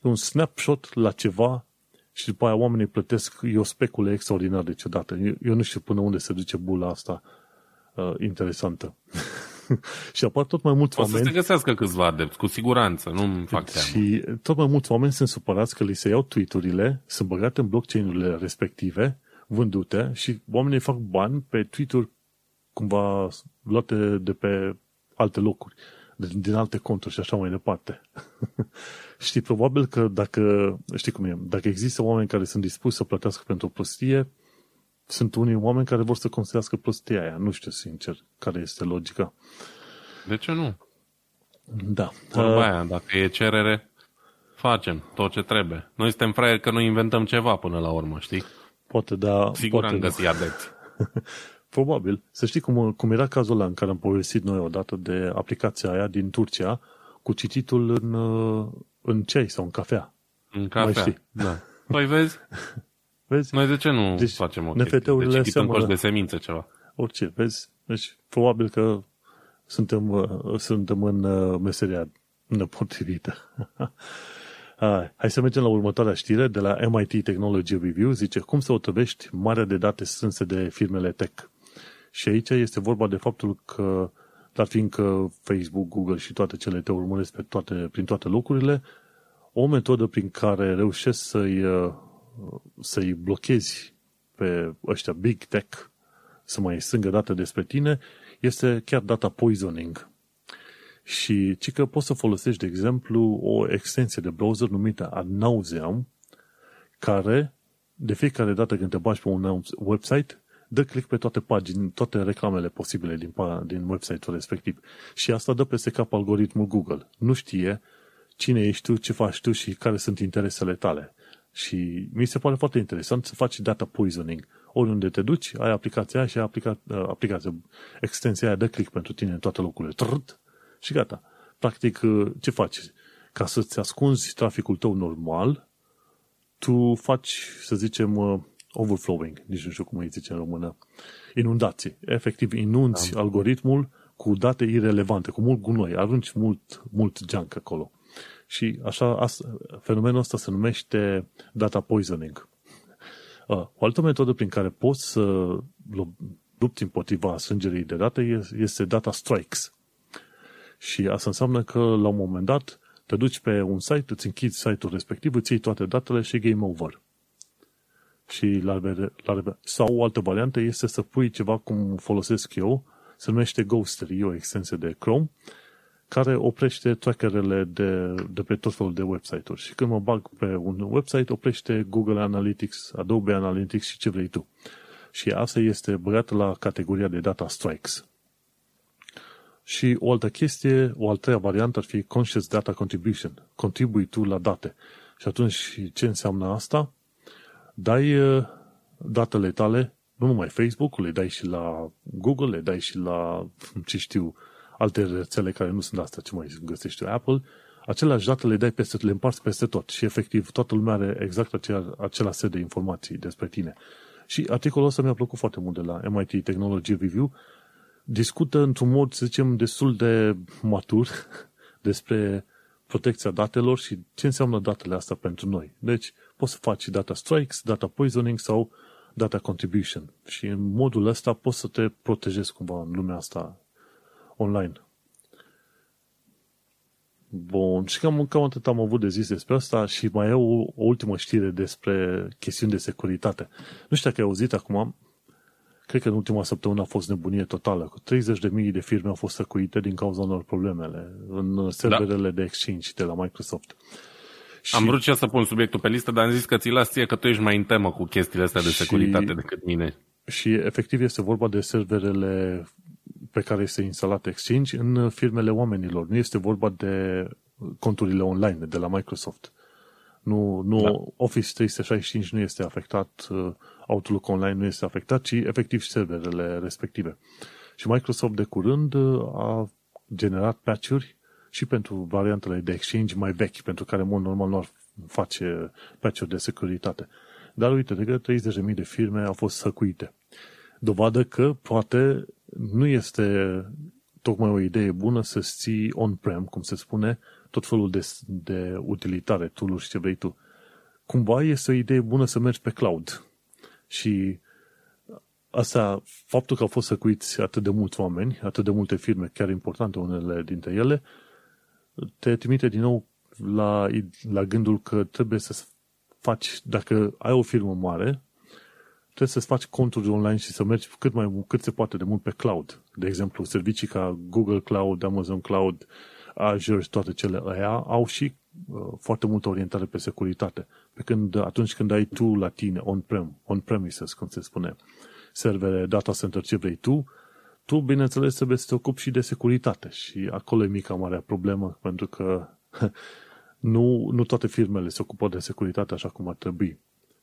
un snapshot la ceva și după aia oamenii plătesc, e o speculă extraordinar de ciudată. Eu, eu nu știu până unde se duce bula asta uh, interesantă. și apar tot mai mulți o oameni... O să se găsească câțiva adepți, cu siguranță, nu-mi fac teamă. Și tot mai mulți oameni sunt supărați că li se iau tweet-urile, sunt băgate în blockchain-urile respective, vândute și oamenii fac bani pe tweet-uri cumva luate de pe alte locuri, din alte conturi și așa mai departe. Știi, probabil că dacă, știi cum e, dacă există oameni care sunt dispuși să plătească pentru o prostie, sunt unii oameni care vor să construiască prostia aia. Nu știu, sincer, care este logica. De ce nu? Da. Vorba uh, aia, dacă e cerere, facem tot ce trebuie. Noi suntem fraieri că noi inventăm ceva până la urmă, știi? Poate, da. Sigur poate am găsit da. adepți. Probabil. Să știi cum, cum era cazul ăla în care am povestit noi odată de aplicația aia din Turcia cu cititul în, în ceai sau în cafea. În cafea, Mai știi? da. Păi vezi? vezi? Noi de ce nu deci, facem o NFT-urile deci, semănă... de semințe ceva. Orice, vezi? Deci, probabil că suntem, uh, suntem în uh, meseria nepotrivită. Hai să mergem la următoarea știre de la MIT Technology Review. Zice, cum să otrăvești marea de date strânse de firmele tech? Și aici este vorba de faptul că, dar fiindcă Facebook, Google și toate cele te urmăresc pe toate, prin toate locurile, o metodă prin care reușesc să-i, uh, să-i blochezi pe ăștia big tech să mai strângă date despre tine este chiar data poisoning. Și ci că poți să folosești, de exemplu, o extensie de browser numită ad nauseam, care, de fiecare dată când te bagi pe un website, dă click pe toate pagini, toate reclamele posibile din, din website-ul respectiv. Și asta dă peste cap algoritmul Google. Nu știe cine ești tu, ce faci tu și care sunt interesele tale. Și mi se pare foarte interesant să faci data poisoning. Oriunde te duci, ai aplicația și aplica, aplicația, extensia aia dă click pentru tine în toate locurile. Trrrt, și gata. Practic, ce faci? Ca să-ți ascunzi traficul tău normal, tu faci, să zicem, overflowing, nici nu știu cum îi zice în română, inundații. Efectiv, inunzi da. algoritmul cu date irelevante, cu mult gunoi, arunci mult, mult junk acolo. Și așa, asta, fenomenul ăsta se numește data poisoning. O altă metodă prin care poți să lupți împotriva strângerii de date este data strikes. Și asta înseamnă că la un moment dat te duci pe un site, îți închizi site-ul respectiv, îți iei toate datele și game over. Și la, la, sau o altă variantă este să pui ceva cum folosesc eu, se numește Ghostery, o extensie de Chrome, care oprește trackerele de, de pe tot felul de website-uri. Și când mă bag pe un website, oprește Google Analytics, Adobe Analytics și ce vrei tu. Și asta este băgată la categoria de data strikes. Și o altă chestie, o altă variantă ar fi Conscious Data Contribution. Contribui tu la date. Și atunci, ce înseamnă asta? Dai uh, datele tale, nu numai Facebook, le dai și la Google, le dai și la, ce știu, alte rețele care nu sunt astea, ce mai găsești Apple, aceleași date le dai peste, le împarți peste tot și efectiv toată lumea are exact acela, acela set de informații despre tine. Și articolul ăsta mi-a plăcut foarte mult de la MIT Technology Review, discută într-un mod, să zicem, destul de matur despre protecția datelor și ce înseamnă datele astea pentru noi. Deci, poți să faci data strikes, data poisoning sau data contribution. Și în modul ăsta poți să te protejezi cumva în lumea asta online. Bun, și cam, cam atât am avut de zis despre asta și mai e o, o ultimă știre despre chestiuni de securitate. Nu știu dacă ai auzit acum, Cred că în ultima săptămână a fost nebunie totală. 30.000 de firme au fost săcuite din cauza unor problemele în serverele da. de exchange de la Microsoft. Și... Am vrut și să pun subiectul pe listă, dar am zis că ți las ție că tu ești mai în temă cu chestiile astea de securitate și... decât mine. Și efectiv este vorba de serverele pe care este instalat Exchange în firmele oamenilor. Nu este vorba de conturile online de la Microsoft. Nu, nu da. Office 365 nu este afectat, uh, Outlook Online nu este afectat, ci efectiv serverele respective. Și Microsoft de curând uh, a generat patch-uri și pentru variantele de Exchange mai vechi, pentru care, în mod normal, nu ar face patch-uri de securitate. Dar uite, de că 30.000 de firme au fost săcuite. Dovadă că poate nu este tocmai o idee bună să ții on-prem, cum se spune, tot felul de, de utilitare, tool și ce vrei tu. Cumva este o idee bună să mergi pe cloud. Și asta, faptul că au fost săcuiți atât de mulți oameni, atât de multe firme, chiar importante unele dintre ele, te trimite din nou la, la gândul că trebuie să faci, dacă ai o firmă mare, trebuie să-ți faci conturi online și să mergi cât, mai, cât se poate de mult pe cloud. De exemplu, servicii ca Google Cloud, Amazon Cloud, Azure și toate cele aia au și uh, foarte multă orientare pe securitate. Pe când atunci când ai tu la tine on-prem, on-premises, cum se spune, servere, data center, ce vrei tu, tu, bineînțeles, trebuie să te ocupi și de securitate. Și acolo e mica mare problemă, pentru că nu, nu toate firmele se ocupă de securitate așa cum ar trebui.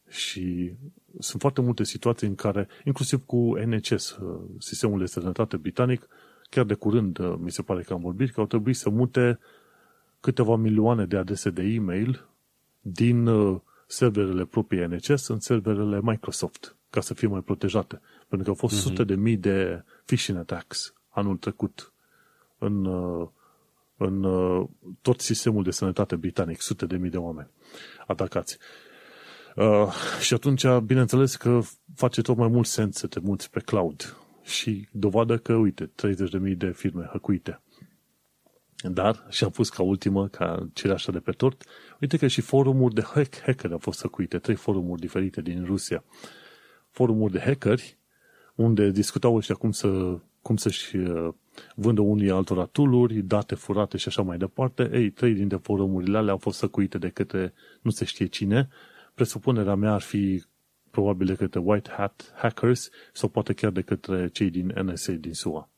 Și sunt foarte multe situații în care, inclusiv cu NHS, uh, sistemul de sănătate britanic, chiar de curând uh, mi se pare că am vorbit, că au trebuit să mute câteva milioane de adrese de e-mail din uh, serverele proprii NHS în serverele Microsoft, ca să fie mai protejate. Pentru că au fost uh-huh. sute de mii de phishing attacks anul trecut în, în tot sistemul de sănătate britanic, sute de mii de oameni atacați. Uh, și atunci, bineînțeles că face tot mai mult sens să te muți pe cloud. Și dovadă că, uite, 30.000 de firme hăcuite. Dar, și am pus ca ultimă, ca cireașa de pe tort, uite că și forumuri de hack, hacker au fost hăcuite, trei forumuri diferite din Rusia. Forumuri de hackeri, unde discutau ăștia cum să cum să-și uh, vândă unii altora tooluri, date furate și așa mai departe. Ei, trei dintre forumurile alea au fost săcuite de către nu se știe cine, presupunerea mea ar fi probabil de către white hat hackers sau poate chiar de către cei din NSA din SUA.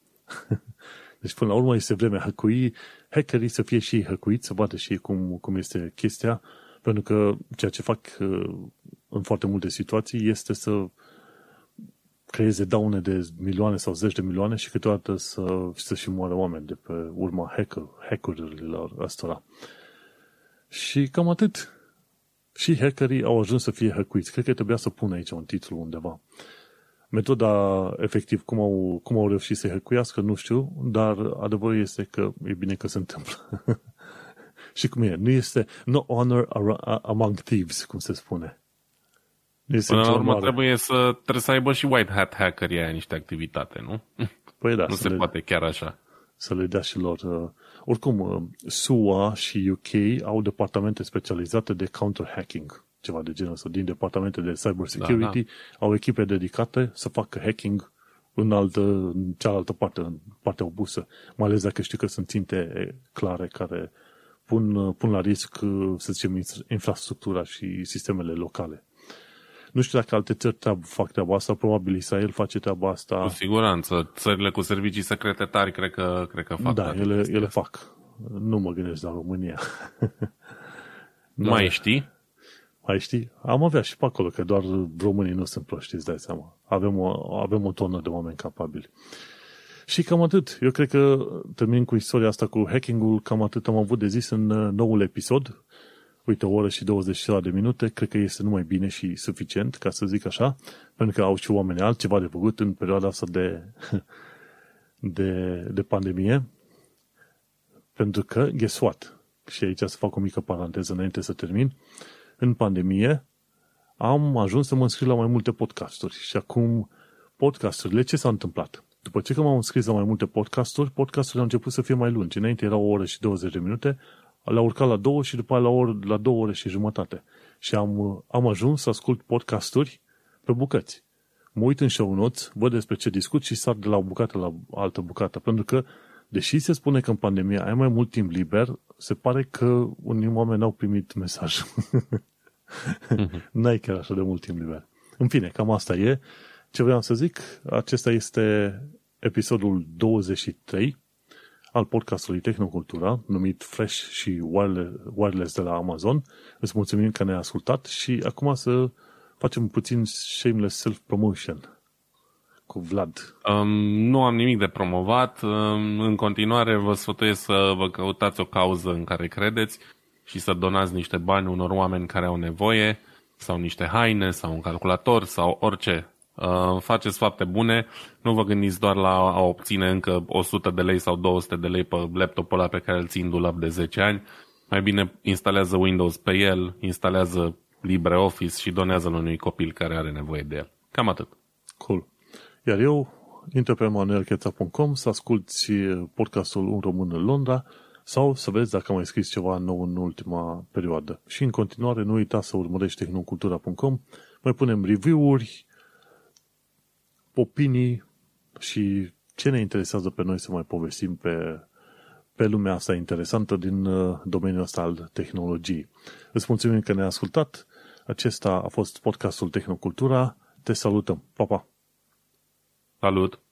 deci până la urmă este vremea hăcui, hackerii să fie și hăcuiți, să vadă și cum, cum este chestia, pentru că ceea ce fac uh, în foarte multe situații este să creeze daune de milioane sau zeci de milioane și câteodată să, să și moară oameni de pe urma hacker, hackerilor ăstora. Și cam atât și hackerii au ajuns să fie hăcuiți. Cred că trebuia să pun aici un titlu undeva. Metoda, efectiv, cum au, cum au reușit să hăcuiască, nu știu, dar adevărul este că e bine că se întâmplă. și cum e? Nu este no honor among thieves, cum se spune. Este Până la urmă trebuie să, trebuie să aibă și white hat hackerii aia niște activitate, nu? Păi da. nu se le, poate chiar așa. Să le dea și lor uh, oricum, uh, SUA și UK au departamente specializate de counter-hacking, ceva de genul ăsta. Din departamente de cybersecurity da, da. au echipe dedicate să facă hacking în, altă, în cealaltă parte, în partea opusă. Mai ales dacă știi că sunt ținte clare care pun, uh, pun la risc, uh, să zicem, infrastructura și sistemele locale. Nu știu dacă alte țări treab, fac treaba asta, probabil Israel face treaba asta. Cu siguranță. Țările cu servicii secrete tari cred că, cred că fac. Da, ele, ele fac. Nu mă gândesc la România. Mai știi? Mai știi? Am avea și pe acolo, că doar românii nu sunt proști, îți dai seama. Avem o, avem o tonă de oameni capabili. Și cam atât. Eu cred că termin cu istoria asta cu hacking-ul, cam atât am avut de zis în uh, noul episod uite, o oră și 20 de minute, cred că este numai bine și suficient, ca să zic așa, pentru că au și oamenii altceva de făcut în perioada asta de, de, de pandemie. Pentru că, guess what? Și aici să fac o mică paranteză înainte să termin. În pandemie am ajuns să mă înscriu la mai multe podcasturi și acum podcasturile, ce s-a întâmplat? După ce că m-am înscris la mai multe podcasturi, podcasturile au început să fie mai lungi. Înainte era o oră și 20 de minute, l-a urcat la două și după aia la, or, la două ore și jumătate. Și am, am ajuns să ascult podcasturi pe bucăți. Mă uit în show notes, văd despre ce discut și sar de la o bucată la altă bucată. Pentru că, deși se spune că în pandemie ai mai mult timp liber, se pare că unii oameni n-au primit mesaj. N-ai chiar așa de mult timp liber. În fine, cam asta e. Ce vreau să zic, acesta este episodul 23 al podcastului Tehnocultura, numit Fresh și Wireless de la Amazon. Îți mulțumim că ne-ai ascultat și acum să facem puțin shameless self-promotion cu Vlad. Um, nu am nimic de promovat. Um, în continuare vă sfătuiesc să vă căutați o cauză în care credeți și să donați niște bani unor oameni care au nevoie sau niște haine sau un calculator sau orice. Uh, faceți fapte bune, nu vă gândiți doar la a obține încă 100 de lei sau 200 de lei pe laptopul ăla pe care îl țin dulap de 10 ani. Mai bine instalează Windows pe el, instalează LibreOffice și donează-l unui copil care are nevoie de el. Cam atât. Cool. Iar eu intră pe manuelcheța.com să asculti podcastul Un român în Londra sau să vezi dacă am mai scris ceva nou în ultima perioadă. Și în continuare nu uita să urmărești tehnocultura.com mai punem review-uri, opinii și ce ne interesează pe noi să mai povestim pe, pe lumea asta interesantă din uh, domeniul ăsta al tehnologiei. Îți mulțumim că ne-ai ascultat. Acesta a fost podcastul Tehnocultura. Te salutăm. Pa, pa! Salut!